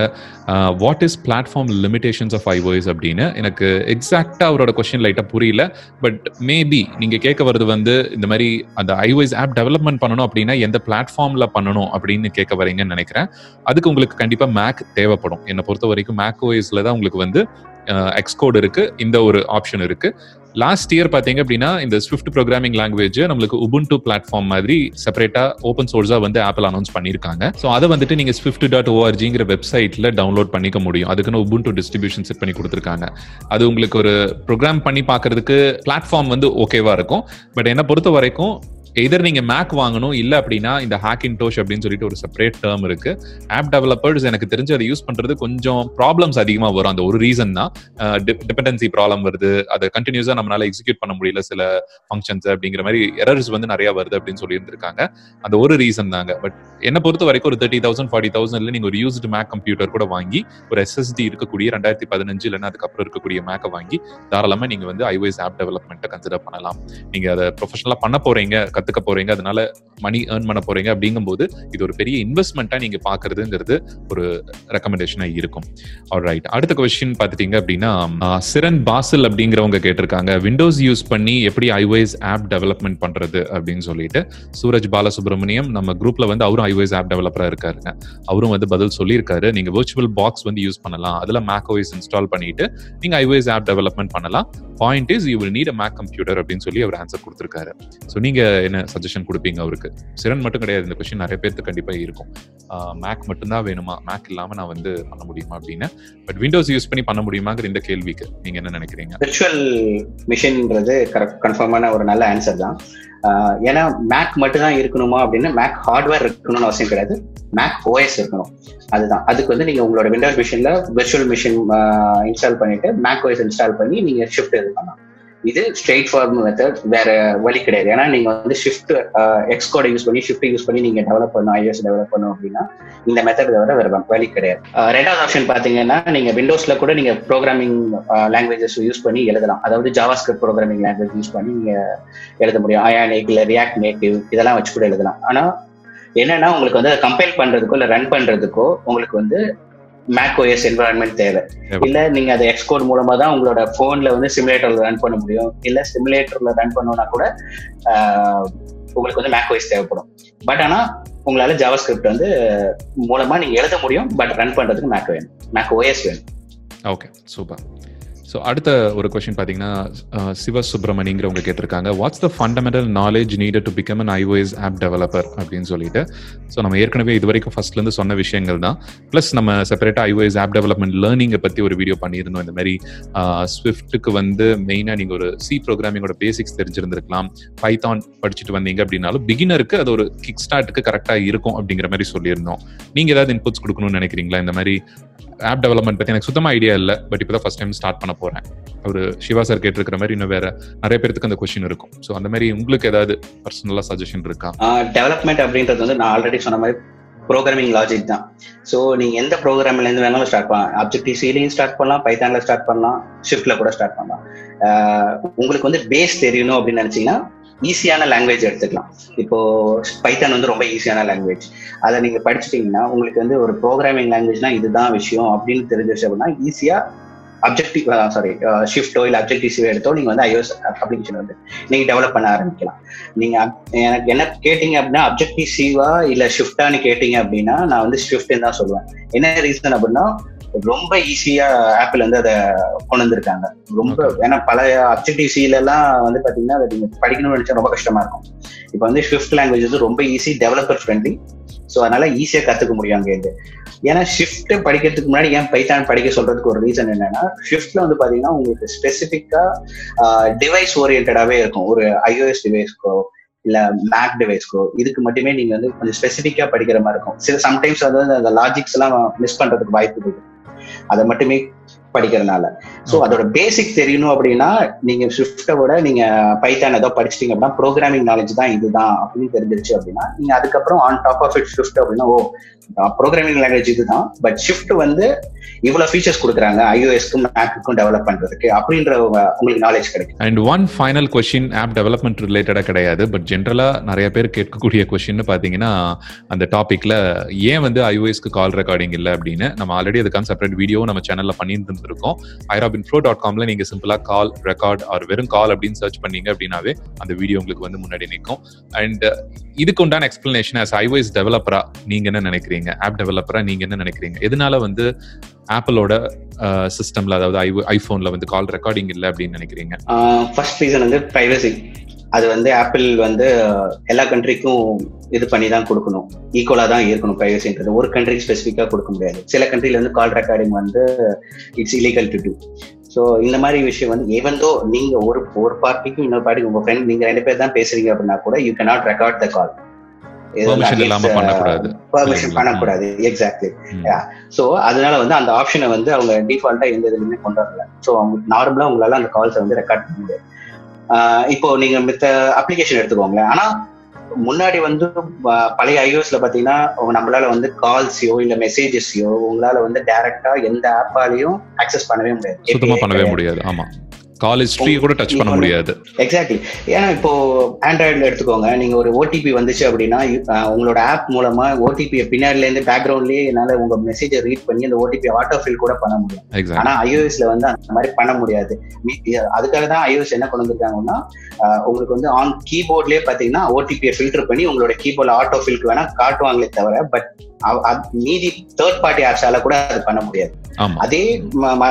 What is platform limitations of iOS அப்படின்னு. எனக்கு எக்ஸாக்டா அவரோட கொஸ்டின் லைட்டா புரியல. பட் மேபி நீங்க கேட்க வர்றது வந்து இந்த மாதிரி அந்த ஐவோய்ஸ் ஆப் டெவலப்மெண்ட் பண்ணணும் அப்படின்னா எந்த பிளாட்ஃபார்ம்ல பண்ணணும் அப்படின்னு கேட்க வரீங்கன்னு நினைக்கிறேன். அதுக்கு உங்களுக்கு கண்டிப்பா மேக் தேவைப்படும். என்னை பொறுத்த வரைக்கும் மேக் ஓஎஸ்ல தான் உங்களுக்கு வந்து எக்ஸ்கோடு இருக்கு. இந்த ஒரு ஆப்ஷன் இருக்கு. லாஸ்ட் இயர் பார்த்தீங்க அப்படின்னா இந்த ஸ்விஃப்ட் ப்ரோக்ராமிங் லாங்குவேஜ் நம்மளுக்கு உபுண்டு பிளாட்ஃபார்ம் மாதிரி செப்பரேட்டா ஓப்பன் சோர்ஸா வந்து ஆப்பிள் அனௌன்ஸ் பண்ணிருக்காங்க ஸோ அதை வந்துட்டு நீங்க ஸ்விஃப்ட் டாட் ஓஆர்ஜிங்கிற வெப்சைட்ல டவுன்லோட் பண்ணிக்க முடியும். அதுக்குன்னு உபுண்டு டிஸ்ட்ரிபியூஷன் செட் பண்ணி கொடுத்துருக்காங்க. அது உங்களுக்கு ஒரு ப்ரோக்ராம் பண்ணி பார்க்கறதுக்கு பிளாட்ஃபார்ம் வந்து ஓகேவா இருக்கும். பட் என்னை பொறுத்த வரைக்கும் எதர் நீங்க மேக் வாங்கணும் இல்ல அப்படின்னா இந்த ஹேக்கின் டோஷ் அப்படின்னு சொல்லிட்டு ஒரு செப்பரேட் டேர்ம் இருக்கு. ஆப் டெவலப்பர்ஸ் எனக்கு தெரிஞ்சு அதை யூஸ் பண்றது கொஞ்சம் ப்ராப்ளம்ஸ் அதிகமா வரும். அந்த ஒரு ரீசன் தான் டிபெண்டன்சி ப்ராப்ளம் வருது. அதை கண்டினியூஸா நம்மளால எக்ஸிக்யூட் பண்ண முடியல சில ஃபங்க்ஷன்ஸ் அப்படிங்கிற மாதிரி எரர்ஸ் வந்து நிறைய வருது அப்படின்னு சொல்லி இருந்திருக்காங்க அந்த ஒரு ரீசன் தாங்க. பட் என்ன பொறுத்த வரைக்கும் ஒரு தேர்ட்டி தௌசண்ட் ஃபார்ட்டி தௌசண்ட்ல நீங்க ஒரு யூஸ்டு மேக் கம்ப்யூட்டர் கூட வாங்கி ஒரு எஸ்எஸ்டி இருக்கக்கூடிய ரெண்டாயிரத்தி பதினஞ்சு இல்லைன்னா அதுக்கப்புறம் இருக்கக்கூடிய மேக்கை வாங்கி தாராளமா நீங்க வந்து ஐஓஎஸ் ஆப் டெவலப்மெண்ட்டை கன்சிடர் பண்ணலாம். நீங்க அதை ப்ரொஃபஷனலா பண்ண போறீங்க கத்துக்க போறீங்க அதனால மணி ஏர்ன் பண்ண போறீங்க அப்படிங்கும்போது இது ஒரு பெரிய இன்வெஸ்ட்மெண்ட்டா நீங்க பாக்குறதுங்கிறது ஒரு ரெக்கமெண்டேஷனா இருக்கும். ரைட் அடுத்த கொஸ்டின் பார்த்துட்டீங்க அப்படின்னா சிரன் பாசில் அப்படிங்கிறவங்க கேட்டிருக்காங்க. விண்டோஸ் யூஸ் பண்ணி எப்படி ஐவைஸ் ஆப் டெவலப்மெண்ட் பண்றது அப்படின்னு சொல்லிட்டு சூரஜ் பாலசுப்ரமணியம் நம்ம குரூப்ல வந்து அவரும் ஐவைஸ் ஆப் டெவலப்பரா இருக்காருங்க. அவரும் வந்து பதில் சொல்லியிருக்காரு. நீங்க விர்ச்சுவல் பாக்ஸ் வந்து யூஸ் பண்ணலாம். அதுல மேக்ஓஎஸ் இன்ஸ்டால் பண்ணிட்டு நீங்க ஐவைஸ் ஆப் டெவலப்மெண்ட் பண்ணலாம். Point is you will need a Mac computer அப்படின்னு சொல்லி அவர் ஆன்சர் கொடுத்துருக்காரு. ஸோ நீங்க என்ன சஜஷன் கொடுப்பீங்க அவருக்கு? சிறன் மட்டும் கிடையாது. இந்த கொஸ்டின் நிறைய பேருக்கு கண்டிப்பா இருக்கும். மேக் மட்டும்தான் வேணுமா? மேக் இல்லாம நான் வந்து பண்ண முடியுமா அப்படின்னு? பட் விண்டோஸ் யூஸ் பண்ணி பண்ண முடியுமாங்கிற இந்த கேள்விக்கு நீங்க என்ன நினைக்கிறீங்க? விர்ச்சுவல் மிஷின்ன்றது கரெக்ட் கன்ஃபார்மான ஒரு நல்ல ஆன்சர் தான். ஏன்னா மேக் மட்டும் தான் இருக்கணுமா அப்படின்னு மேக் ஹார்ட்வேர் இருக்கணும்னு அவசியம் கிடையாது. மேக் ஓஎஸ் இருக்கணும். அதுதான். அதுக்கு வந்து நீங்க உங்களோட விண்டோஸ் மிஷின்ல விர்ச்சுவல் மிஷின் இன்ஸ்டால் பண்ணிட்டு மேக் ஓஎஸ் இன்ஸ்டால் பண்ணி நீங்க ஷிஃப்ட் இது பண்ணலாம். இது ஸ்ட்ரெயிட் ஃபார்ம் மெத்தட் வேற வழி கிடையாது. ஏன்னா நீங்க வந்து ஷிஃப்ட் எக்ஸ் கோடை யூஸ் பண்ணி ஷிஃப்ட் யூஸ் பண்ணி நீங்க டெவலப் பண்ணணும் ஐஎஸ் டெவலப் பண்ணணும் அப்படின்னா இந்த மெத்தட் தவிர வேற வழி கிடையாது. ரெண்டாவது ஆப்ஷன் பாத்தீங்கன்னா நீங்க விண்டோஸ்ல கூட நீங்க ப்ரோக்ராமிங் லாங்குவேஜஸ் யூஸ் பண்ணி எழுதலாம். அதாவது JavaScript programming language use பண்ணி நீங்க எழுத முடியும். அயானிக் இல்ல ரியாக்ட் நேட்டிவ் இதெல்லாம் வச்சு கூட எழுதலாம். ஆனா என்னன்னா உங்களுக்கு வந்து கம்பைல் பண்றதுக்கோ இல்ல ரன் பண்றதுக்கோ உங்களுக்கு வந்து மேக் ஓஎஸ் என்வரான்மெண்ட் தேவை. இல்ல நீங்க அதை எக்ஸ்கோட் மூலமா தான் உங்களோட போன்ல வந்து சிமுலேட்டர்ல ரன் பண்ண முடியும். இல்ல சிமுலேட்டர்ல ரன் பண்ணணும்னா கூட உங்களுக்கு வந்து மேக் ஓஎஸ் தேவைப்படும். பட் ஆனா உங்களால ஜாவா ஸ்கிரிப்ட் வந்து மூலமா நீங்க எழுத முடியும் பட் ரன் பண்றதுக்கு மேக் வேணும். மேக் ஓஎஸ் வேணும். ஓகே சூப்பர் ஸோ அடுத்த ஒரு கொஸ்டின் பார்த்தீங்கன்னா சிவ சுப்பிரமணிங்கிறவங்க கேட்டிருக்காங்க. What's the fundamental knowledge needed to become an iOS app developer அப்படின்னு சொல்லிட்டு. ஸோ நம்ம ஏற்கனவே இது வரைக்கும் ஃபர்ஸ்ட்லேருந்து சொன்ன விஷயங்கள் தான். ப்ளஸ் நம்ம செப்பரேட்டாக ஐஓஎஸ் ஆப் டெவலப்மெண்ட் லேர்னிங்கை பற்றி ஒரு வீடியோ பண்ணியிருந்தோம். இந்த மாதிரி ஸ்விஃப்ட்டுக்கு வந்து மெயினாக நீங்கள் ஒரு சி ப்ரோக்ராமிங்கோட பேசிக்ஸ் தெரிஞ்சிருந்திருக்கலாம். பைத்தான் படிச்சுட்டு வந்தீங்க அப்படின்னாலும் பிகினருக்கு அது ஒரு கிக் ஸ்டார்ட்டுக்கு கரெக்டாக இருக்கும் அப்படிங்கிற மாதிரி சொல்லியிருந்தோம். நீங்கள் ஏதாவது இன்புட்ஸ் கொடுக்கணும்னு நினைக்கிறீங்களா? இந்த மாதிரி ஆப் டெவலப்மெண்ட் பற்றி எனக்கு சுத்தமாக ஐடியா இல்லை பட் இப்போ தான் ஃபஸ்ட் டைம் ஸ்டார்ட் பண்ண போகிறேன் ஒரு சிவா சார் கேட்டிருக்கிற மாதிரி இன்னும் வேற நிறைய பேருக்கு அந்த கொஸ்டின் இருக்கும். ஸோ அந்த மாதிரி உங்களுக்கு ஏதாவது பர்சனலாக சஜஷன் இருக்கா? டெவலப்மெண்ட் அப்படின்றது வந்து நான் ஆல்ரெடி சொன்ன மாதிரி ப்ரோக்ராமிங் லாஜிக் தான். ஸோ நீங்க எந்த ப்ரோக்ராம்ல இருந்து வேணாலும் ஸ்டார்ட் பண்ணலாம். ஆப்ஜெக்டிவ் சிலையும் ஸ்டார்ட் பண்ணலாம் பைத்தான்ல ஸ்டார்ட் பண்ணலாம் ஷிஃப்ட்ல கூட ஸ்டார்ட் பண்ணலாம். உங்களுக்கு வந்து பேஸ் தெரியணும் அப்படின்னு நினைச்சீங்கன்னா ஈஸியான லாங்குவேஜ் எடுத்துக்கலாம். இப்போ பைத்தான் வந்து ரொம்ப ஈஸியான லாங்குவேஜ் அதை நீங்க படிச்சிட்டீங்கன்னா உங்களுக்கு வந்து ஒரு ப்ரோக்ராமிங் லாங்குவேஜ்னா இதுதான் விஷயம் அப்படின்னு தெரிஞ்சிருச்சு அப்படின்னா ஈஸியா அப்ஜெக்டிவ் சாரி ஷிஃப்டோ இல்லை அப்ஜெக்டிவ் எடுத்தோ நீங்க வந்து ஐஓஎஸ் அப்ளிகேஷன் வந்து நீங்க டெவலப் பண்ண ஆரம்பிக்கலாம். நீங்க எனக்கு என்ன கேட்டீங்க அப்படின்னா அப்ஜெக்டிவ் சிவா இல்ல ஷிஃப்டான்னு கேட்டீங்க அப்படின்னா நான் வந்து ஷிஃப்ட்னு தான் சொல்லுவேன். என்ன ரீசன் அப்படின்னா ரொம்ப ஈஸியா ஆப்பிள் வந்து அதை கொண்டு வந்திருக்காங்க. ரொம்ப ஏன்னா பழைய அப்ஜெக்டிவ் எல்லாம் வந்து பாத்தீங்கன்னா அதை நீங்க படிக்கணும்னு நினைச்சா ரொம்ப கஷ்டமா இருக்கும். இப்போ வந்து ஷிஃப்ட் லாங்குவேஜ் வந்து ரொம்ப ஈஸி டெவலப்பர் ஃப்ரெண்ட்லி ஸோ அதனால ஈஸியா கத்துக்க முடியும் அங்கேருந்து ஏன்னா ஷிஃப்ட் படிக்கிறதுக்கு முன்னாடி ஏன் பைத்தான் படிக்க சொல்றதுக்கு ஒரு ரீசன் என்னன்னா ஷிஃப்ட்ல வந்து பாத்தீங்கன்னா உங்களுக்கு ஸ்பெசிஃபிக்கா டிவைஸ் ஓரியன்டாவே இருக்கும். ஒரு iOS டிவைஸ்க்கோ இல்ல மேக் டிவைஸ்க்கோ இதுக்கு மட்டுமே நீங்க வந்து கொஞ்சம் ஸ்பெசிஃபிக்கா படிக்கிற மாதிரி இருக்கும். சில சம்டைம்ஸ் வந்து அந்த லாஜிக்ஸ் எல்லாம் மிஸ் பண்றதுக்கு வாய்ப்பு இருக்கு. அதை மட்டுமே படிக்கிறதுனால. ஸோ அதோட பேசிக் தெரியணும் அப்படின்னா நீங்க ஷிஃப்ட்டை விட நீங்க பைத்தான் ஏதோ படிச்சிட்டீங்க அப்படின்னா ப்ரோக்ராமிங் நாலேஜ் தான் இதுதான் அப்படின்னு தெரிஞ்சிருச்சு அப்படின்னா நீங்க அதுக்கப்புறம் on top of it Swift அப்படின்னா ஓ ப்ரோக்ராமிங் லாங்குவேஜ் இதுதான். பட் ஷிஃப்ட் வந்து இவ்வளவு ஃபீச்சர்ஸ் கொடுக்குறாங்க ஐஓஎஸ்க்கும் மேக்குக்கும் டெவலப் பண்றதுக்கு அப்படின்ற உங்க- உங்களுக்கு நாலேஜ் கிடைக்கும். And one final question app development ரிலேட்டடாக கிடையாது பட் ஜென்ரலாக நிறைய பேர் கேட்கக்கூடிய கொஷின் பார்த்தீங்கன்னா அந்த டாப்பிக்கில் ஏன் வந்து ஐஓஎஸ்க்கு கால் ரெக்கார்டிங் இல்லை அப்படின்னு நம்ம ஆல்ரெடி அதுக்கான செப்பரேட் வீடியோ நம்ம சேனலில் இருக்கும் ஐராபின் ஃப்ளோ டாட் காம்ல நீங்க சிம்பிளா கால் ரெக்கார்ட் ஆர் வெறும் கால் அப்படின்னு சர்ச் பண்ணீங்க அப்படின்னாவே அந்த வீடியோ உங்களுக்கு வந்து முன்னாடி நிற்கும் அண்ட் இதுக்கு உண்டான எக்ஸ்பிளனேஷன் ஆஸ் ஐஓஎஸ் டெவலப்பரா நீங்க என்ன நினைக்கிறீங்க? ஆப் டெவலப்பரா நீங்க என்ன நினைக்கிறீங்க? எதனால வந்து ஆப்பிளோட சிஸ்டம்ல அதாவது ஐபோன்ல வந்து கால் ரெக்கார்டிங் இல்லை அப்படின்னு நினைக்கிறீங்க? ஃபர்ஸ்ட் ரீசன் வந்து பிரைவசி அது வந்து ஆப்பிள் வந்து எல்லா கண்ட்ரிக்கும் இது பண்ணி தான் கொடுக்கணும் ஈக்குவலா தான் இருக்கணும் பிரைவசின்றது ஒரு கண்ட்ரிக்கு ஸ்பெசிஃபிக்கா கொடுக்க முடியாது. சில கண்ட்ரில வந்து கால் ரெக்கார்டிங் வந்து it's illegal to do so இந்த மாதிரி விஷயம் வந்து ஏவந்தோ நீங்க ஒரு ஒரு பார்ட்டிக்கும் இன்னொரு பார்ட்டிக்கு உங்க ஃப்ரெண்ட் நீங்க ரெண்டு பேர் தான் பேசுறீங்க அப்படின்னா கூட you cannot record the call. Permission? பண்ணக்கூடாது. எக்ஸாக்ட்லி. ஸோ அதனால வந்து அந்த ஆப்ஷனை வந்து அவங்க டிஃபால்ட்டா எந்த இதுலையுமே கொண்டு வரல. ஸோ அவங்க நார்மலா உங்களால அந்த கால்ஸை வந்து ரெக்கார்ட் பண்ண முடியாது. இப்போ நீங்க மித்த அப்ளிகேஷன் எடுத்துக்கோங்களேன். ஆனா முன்னாடி வந்து பழைய ஐஓஎஸ்ல பாத்தீங்கன்னா நம்மளால வந்து கால்ஸையோ இல்ல மெசேஜஸையோ உங்களால வந்து டைரக்டா எந்த ஆப்பாலையும் அக்சஸ் பண்ணவே முடியாது. பண்ணவே முடியாது. ஆமா. கால் ஹிஸ்டரி கூட டச் பண்ண முடியாது. எக்ஸாக்ட்லி ஏன்னா இப்போ ஆண்ட்ராய்டுல எடுத்துக்கோங்க நீங்க ஒரு ஓடிபி வந்துச்சு அப்படின்னா உங்களோட ஆப் மூலமா ஓடிபி பின்னாடில இருந்து பேக்ரவுண்ட்லயே என்னால உங்க மெசேஜை ரீட் பண்ணி அந்த ஓடிபி ஆட்டோ ஃபில் கூட பண்ண முடியும். ஆனா iOSல வந்து அந்த மாதிரி பண்ண முடியாது. அதுக்காக தான் iOS என்ன கொண்டு வந்திருக்காங்கன்னா உங்களுக்கு வந்து ஆன் கீபோர்ட்லயே பாத்தீங்கன்னா ஓடிபியை ஃபில்டர் பண்ணி உங்களோட கீபோர்ட்ல ஆட்டோ ஃபில்க்கு வேணா காட்டுவாங்களே தவிர பட் மீதி தேர்ட் பார்ட்டி ஆப்ஸால கூட அது பண்ண முடியாது. அதே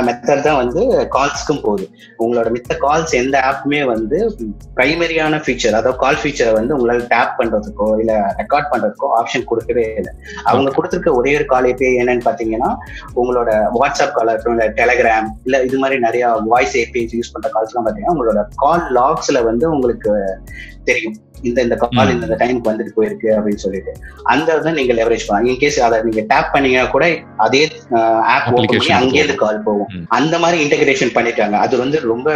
மெத்தட் தான் வந்து கால்ஸ்க்கும் போகுது. உங்களோட மித்த கால்ஸ் எந்த ஆப்புமே வந்து பிரைமரியான ஃபீச்சர் அதாவது கால் ஃபீச்சரை வந்து உங்களால் டேப் பண்றதுக்கோ இல்ல ரெக்கார்ட் பண்றதுக்கோ ஆப்ஷன் கொடுக்கவே இல்லை. அவங்க கொடுத்துருக்க ஒரே ஒரு கால் ஏபிஐ என்னன்னு பாத்தீங்கன்னா உங்களோட வாட்ஸ்அப் கால் இருக்கட்டும் இல்ல டெலகிராம் இல்ல இது மாதிரி நிறைய வாய்ஸ் ஏபிஎஸ் யூஸ் பண்ற கால்ஸ் எல்லாம் பாத்தீங்கன்னா உங்களோட கால் லாக்ஸ்ல வந்து உங்களுக்கு தெரியும். இந்த இந்த கால். இந்த டைமுக்கு வந்துட்டு போயிருக்கு அப்படின்னு சொல்லிட்டு. அந்த இதை நீங்க லெவரேஜ் பண்ணலாம். இன்கேஸ் அதை நீங்க டேப் பண்ணீங்கன்னா கூட அதே ஆப் ஓப்பன் பண்ணி அங்கேயிருந்து கால் போகும். அந்த மாதிரி இன்டகிரேஷன் பண்ணிட்டாங்க. அது வந்து ரொம்ப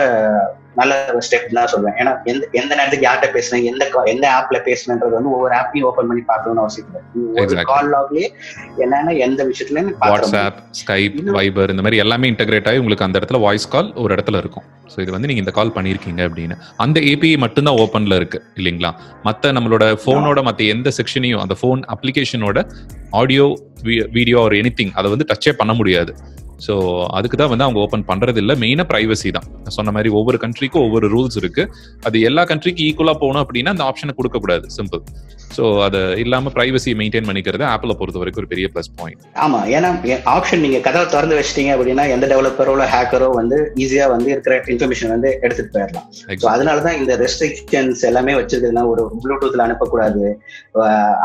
நல்ல ஸ்டெப் தான் சொல்லுவேன் ஏன்னா எந்த எந்த நேரத்துக்கு யார்கிட்ட பேசுனேன் எந்த எந்த ஆப்ல பேசுனன்றது வந்து ஒவ்வொரு ஆப்பையும் ஓபன் பண்ணி பார்க்கணும்னு அவசியம் இல்லை. கால் லாக்லயே என்னன்னா எந்த விஷயத்துலயும் பார்க்க வாட்ஸ்அப் ஸ்கைப் வைபர் இந்த மாதிரி எல்லாமே இன்டகிரேட் ஆகி உங்களுக்கு அந்த இடத்துல வாய்ஸ் கால் ஒரு இடத்துல இருக்கும். ஸோ இது வந்து நீங்க இந்த கால் பண்ணியிருக்கீங்க அப்படின்னு. அந்த ஏபிஐ மட்டும்தான் ஓப்பன்ல இருக்கு இல்லைங்களா? மத்த நம்மளோட போனோட மத்த எந்த செக்ஷனையும் அந்த ஃபோன் அப்ளிகேஷனோட ஆடியோ வீடியோ ஒரு எனிதிங் அதை வந்து டச்சே பண்ண முடியாது. ஸோ அதுக்கு தான் வந்து அவங்க ஓப்பன் பண்றது இல்லை மெயினாக ப்ரைவசி தான். சொன்ன மாதிரி ஒவ்வொரு கண்ட்ரிக்கும் ஒவ்வொரு ரூல்ஸ் இருக்கு. அது எல்லா கண்ட்ரிக்கும் ஈக்குவலா போகணும் அப்படின்னா அந்த ஆப்ஷனை கொடுக்க கூடாது சிம்பிள் ஸோ அது இல்லாம பிரைவசி மெயின்டைன் பண்ணிக்கிறது ஆப்பிள பொறுத்த வரைக்கும் ஒரு பெரிய ப்ளஸ் பாயிண்ட் ஆமா. ஏன்னா ஆப்ஷன் நீங்க கதவை திறந்து வச்சிட்டீங்க அப்படின்னா எந்த டெவலப்பரோ இல்ல ஹேக்கரோ வந்து ஈஸியா வந்து இருக்கிற இன்ஃபர்மேஷன் வந்து எடுத்துட்டு போயிடலாம். ஸோ அதனாலதான் இந்த ரெஸ்ட்ரிக்ஷன்ஸ் எல்லாமே வச்சிருக்குதுன்னா ஒரு ப்ளூடூத்ல அனுப்பக்கூடாது.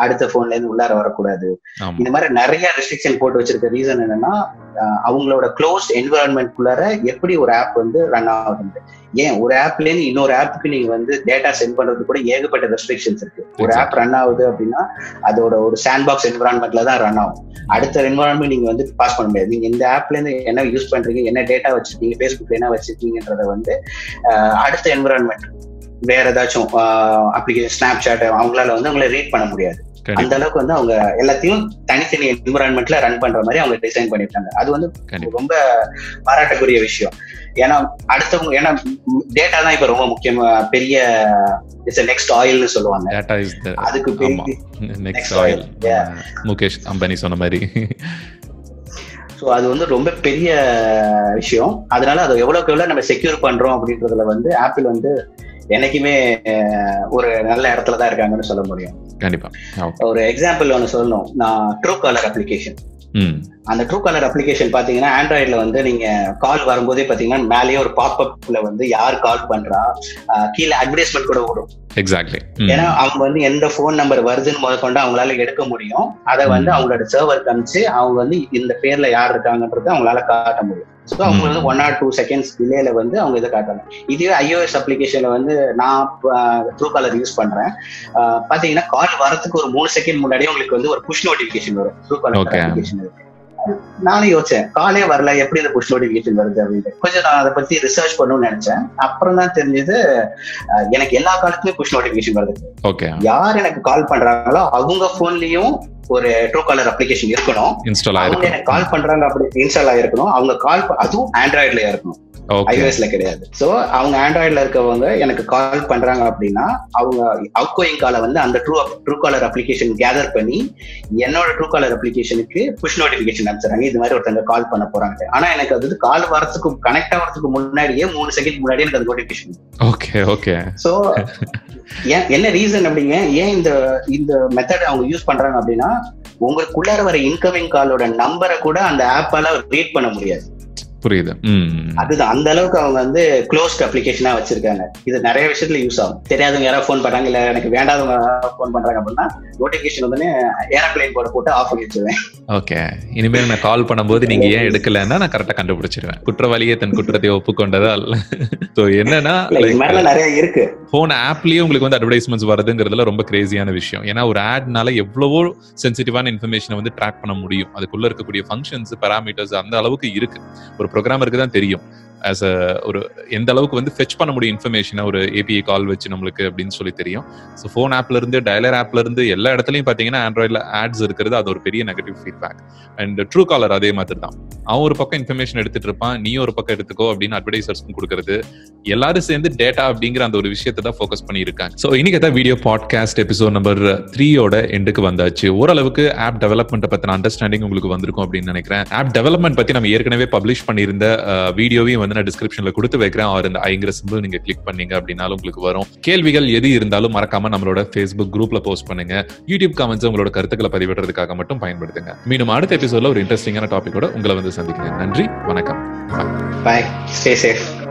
அடுத்த போன்ல இருந்து உள்ளார வரக்கூடாது. இந்த மாதிரி நிறைய ரெஸ்ட்ரிக்ஷன் போட்டு வச்சிருக்க ரீசன் என்னன்னா அவங்களோட க்ளோஸ் என்விரான்மெண்ட்குள்ளார எப்படி ஒரு ஆப் வந்து ரன் ஆகுது ஏன்? ஒரு ஆப்ல இருந்து இன்னொரு ஆப்புக்கு நீங்க வந்து டேட்டா சென்ட் பண்றது கூட ஏகப்பட்ட ரெஸ்ட்ரிக்ஷன்ஸ் இருக்கு. ஒரு ஆப் ரன் ஆகுது அப்படின்னா அதோட ஒரு சாண்ட் பாக்ஸ் என்விரான்மெண்ட்ல தான் ரன் ஆகும். அடுத்த என்விரான்மெண்ட் நீங்க வந்து பாஸ் பண்ண முடியாது. நீங்க இந்த ஆப்ல இருந்து என்ன யூஸ் பண்றீங்க என்ன டேட்டா வச்சிருக்கீங்க ஃபேஸ்புக்ல என்ன வச்சிருக்கீங்கன்றத வந்து அடுத்த என்விரான்மெண்ட் வேற ஏதாச்சும் அப்ளிகேஷன் ஸ்னாப் சாட் அவங்களால வந்து உங்களை ரீட் பண்ண முடியாது. அந்த அளவுக்கு வந்து அவங்க எல்லாத்தையும் தனித்தனி என்விரான்மெண்ட்ல ரன் பண்ற மாதிரி அவங்க டிசைன் பண்ணிருக்காங்க அது வந்து ரொம்ப பாராட்டக்கூடிய விஷயம். ஏன்னா அடுத்தவங்க ஏன்னா டேட்டா தான் இப்ப ரொம்ப முக்கியமா பெரிய இட்ஸ் நெக்ஸ்ட் ஆயில்னு சொல்லுவாங்க. டேட்டா இஸ் த அதுக்கு பெரிய next Next oil. Mukesh Ambani சொன்ன மாதிரி. ஸோ அது வந்து ரொம்ப பெரிய விஷயம். அதனால அதை எவ்வளவுக்கு எவ்வளவு நம்ம செக்யூர் பண்றோம் அப்படின்றதுல வந்து ஆப்பிள் வந்து என்னைக்குமே ஒரு நல்ல இடத்துல தான் இருக்காங்கன்னு சொல்ல முடியும். கண்டிப்பா. ஒரு எக்ஸாம்பிள் ஒன்று சொல்லணும். நான் ட்ரூ காலர் அப்ளிகேஷன் அந்த ட்ரூ காலர் அப்ளிகேஷன் பாத்தீங்கன்னா ஆண்ட்ராய்டுல வந்து நீங்க கால் வரும்போதே பாத்தீங்கன்னா மேலேயே ஒரு பாப்அப்ல வந்து யார் கால் பண்றா கீழே அட்வர்டைஸ்மெண்ட் கூட வரும் எக்ஸாக்ட்லி ஏன்னா அவங்க வந்து எந்த ஃபோன் நம்பர் வருதுன்னு முதற்கொண்டு அவங்களால எடுக்க முடியும். அதை வந்து. அவங்களோட சர்வர் காமிச்சு அவங்க வந்து இந்த பேர்ல யார் இருக்காங்கன்றத அவங்களால காட்ட முடியும். ஸோ அவங்க வந்து. ஒன் ஆர் டூ செகண்ட்ஸ் டிலேல வந்து அவங்க இதை காட்டலாம் இதுவே ஐஓஎஸ் அப்ளிகேஷன்ல வந்து நான் ட்ரூ காலர் யூஸ் பண்றேன். பாத்தீங்கன்னா கால் வரதுக்கு ஒரு மூணு செகண்ட் முன்னாடியே உங்களுக்கு வந்து ஒரு புஷ் நோட்டிபிகேஷன் வரும். Truecaller. அப்ளிகேஷன் நானும் யோசிச்சேன் காலே வரல எப்படி இந்த புஷ் நோட்டிபிகேஷன் வருது அப்படின்னு. கொஞ்சம் நான் அதை பத்தி ரிசர்ச் பண்ணணும்னு நினைச்சேன். அப்புறம் தான் தெரிஞ்சது எனக்கு எல்லா காலத்துலயும் புஷ் நோட்டிபிகேஷன் வருது. ஓகே யார் எனக்கு கால் பண்றாங்களோ அவங்க போன்லயும் ஒரு ட்ரூ காலர் அப்ளிகேஷன் இருக்கணும். இன்ஸ்டால் அவங்க ஆயிருக்கு எனக்கு கால் பண்றாங்க அப்படி இன்ஸ்டால் ஆயிருக்கணும். அவங்க கால் அதுவும் ஆண்ட்ராய்டுல இருக்கணும். ஐஓஎஸ்ல கிடையாது. சோ அவங்க ஆண்ட்ராய்டுல இருக்கவங்க எனக்கு கால் பண்றாங்க அப்படின்னா அவங்க அவுட் கோயிங் காலை வந்து அந்த true Truecaller application gather பண்ணி என்னோட ட்ரூ காலர் அப்ளிகேஷனுக்கு புஷ் நோட்டிபிகேஷன் அனுப்பிச்சுறாங்க இது மாதிரி ஒருத்தங்க கால் பண்ண போறாங்க. ஆனா எனக்கு அது கால் வரதுக்கு கனெக்ட் ஆகிறதுக்கு முன்னாடியே மூணு செகண்ட் முன்னாடியே எனக்கு அது நோட்டிபிகேஷன் ஓகே ஓகே சோ ஏன் என்ன ரீசன் அப்படிங்க? ஏன் இந்த இந்த மெத்தட் அவங்க யூஸ் பண்றாங்க அப்படின்னா உங்களுக்குள்ளார வர இன்கமிங் காலோட நம்பரை கூட அந்த ஆப்பால ரீட் பண்ண முடியாது. புரியுது. அதுதான் அந்த அளவுக்கு அவங்க வந்து க்ளோஸ்ட் அப்ளிகேஷனா வச்சிருக்காங்க. இது நிறைய விஷயத்துல யூஸ் ஆகும். தெரியாதவங்க யாராவது ஃபோன் பண்றாங்க இல்ல எனக்கு வேண்டாதவங்க ஃபோன் பண்றாங்க அப்படின்னா நோட்டிபிகேஷன் வந்து ஏரோப்ளைன் போட போட்டு ஆஃப் பண்ணி வச்சிருவேன். ஓகே. இனிமேல் நான் கால் பண்ணும்போது நீங்க ஏன் எடுக்கலன்னா நான் கரெக்டா கண்டுபிடிச்சிருவேன். குற்றவாளியே தன் குற்றத்தை ஒப்புக்கொண்டதா *laughs* என்னன்னா இல்ல இது மாதிரிலாம் நிறைய இருக்கு. போன ஆப்லயே உங்களுக்கு வந்து அட்வர்டைஸ்மெண்ட்ஸ் வருதுங்கிறதுல ரொம்ப கிரேசியான விஷயம். ஏன்னா ஒரு ஆட்னால எவ்வளவோ சென்சிட்டிவான இன்ஃபர்மேஷனை வந்து ட்ராக் பண்ண முடியும். அதுக்குள்ள இருக்கக்கூடிய ஃபங்க்ஷன்ஸ் பேராமீட்டர்ஸ் அந்த அளவுக்கு இருக்கு. ஒரு ப்ரோக்ராமருக்கு தான் தெரியும். ஆஸ் அ ஒரு எந்த அளவுக்கு வந்து ஃபெச் பண்ண முடியும் இன்ஃபர்மேஷனை ஒரு ஏபிஐ கால் வச்சு நம்மளுக்கு அப்படின்னு சொல்லி தெரியும். ஸோ ஃபோன் ஆப்ல இருந்து டயலர் ஆப்ல இருந்து எல்லா இடத்துலயும் பாத்தீங்கன்னா ஆண்ட்ராய்டில் ஆட்ஸ் இருக்கிறது அது ஒரு பெரிய negative feedback and Truecaller அதே மாதிரி தான் அவன் ஒரு பக்கம் இன்ஃபர்மேஷன் எடுத்துட்டு இருப்பான் நீ ஒரு பக்கம் எடுத்துக்கோ அப்படின்னு அட்வர்டைசர்ஸ்க்கும் கொடுக்கறது. எல்லாரும் சேர்ந்து டேட்டா அப்படிங்கிற அந்த ஒரு விஷயத்தை தான் ஃபோக்கஸ் பண்ணியிருக்காங்க. ஸோ இன்னைக்கு தான் வீடியோ பாட்காஸ்ட் எபிசோட் நம்பர் த்ரீயோட எண்டுக்கு வந்தாச்சு. ஓரளவுக்கு ஆப் டெவலப்மெண்ட் பத்தின அண்டர்ஸ்டாண்டிங் உங்களுக்கு வந்திருக்கும் அப்படின்னு நினைக்கிறேன். ஆப் டெவலப்மெண்ட் பத்தி நம்ம ஏற்கனவே பப்ளிஷ் பண்ணியிருந்த வீடியோவையும் வந்து நான் டிஸ்கிரிப்ஷன்ல கொடுத்து வைக்கிறேன். அவர் இந்த ஐங்கிற சிம்பிள் நீங்க கிளிக் பண்ணீங்க அப்படின்னாலும் உங்களுக்கு வரும். கேள்விகள் எது இருந்தாலும் மறக்காம நம்மளோட ஃபேஸ்புக் குரூப்ல போஸ்ட் பண்ணுங்க. யூடியூப் கமெண்ட்ஸ் உங்களோட கருத்துக்களை பதிவிடுறதுக்காக மட்டும் பயன்படுத்துங்க. மீண்டும் அடுத்த எபிசோட்ல ஒரு இன்ட்ரெஸ்டிங்கான டாபிக்கோட உங்களை வந்து சந்திக்கிறேன். நன்றி வணக்கம். பாய் ஸ்டே சேஃப்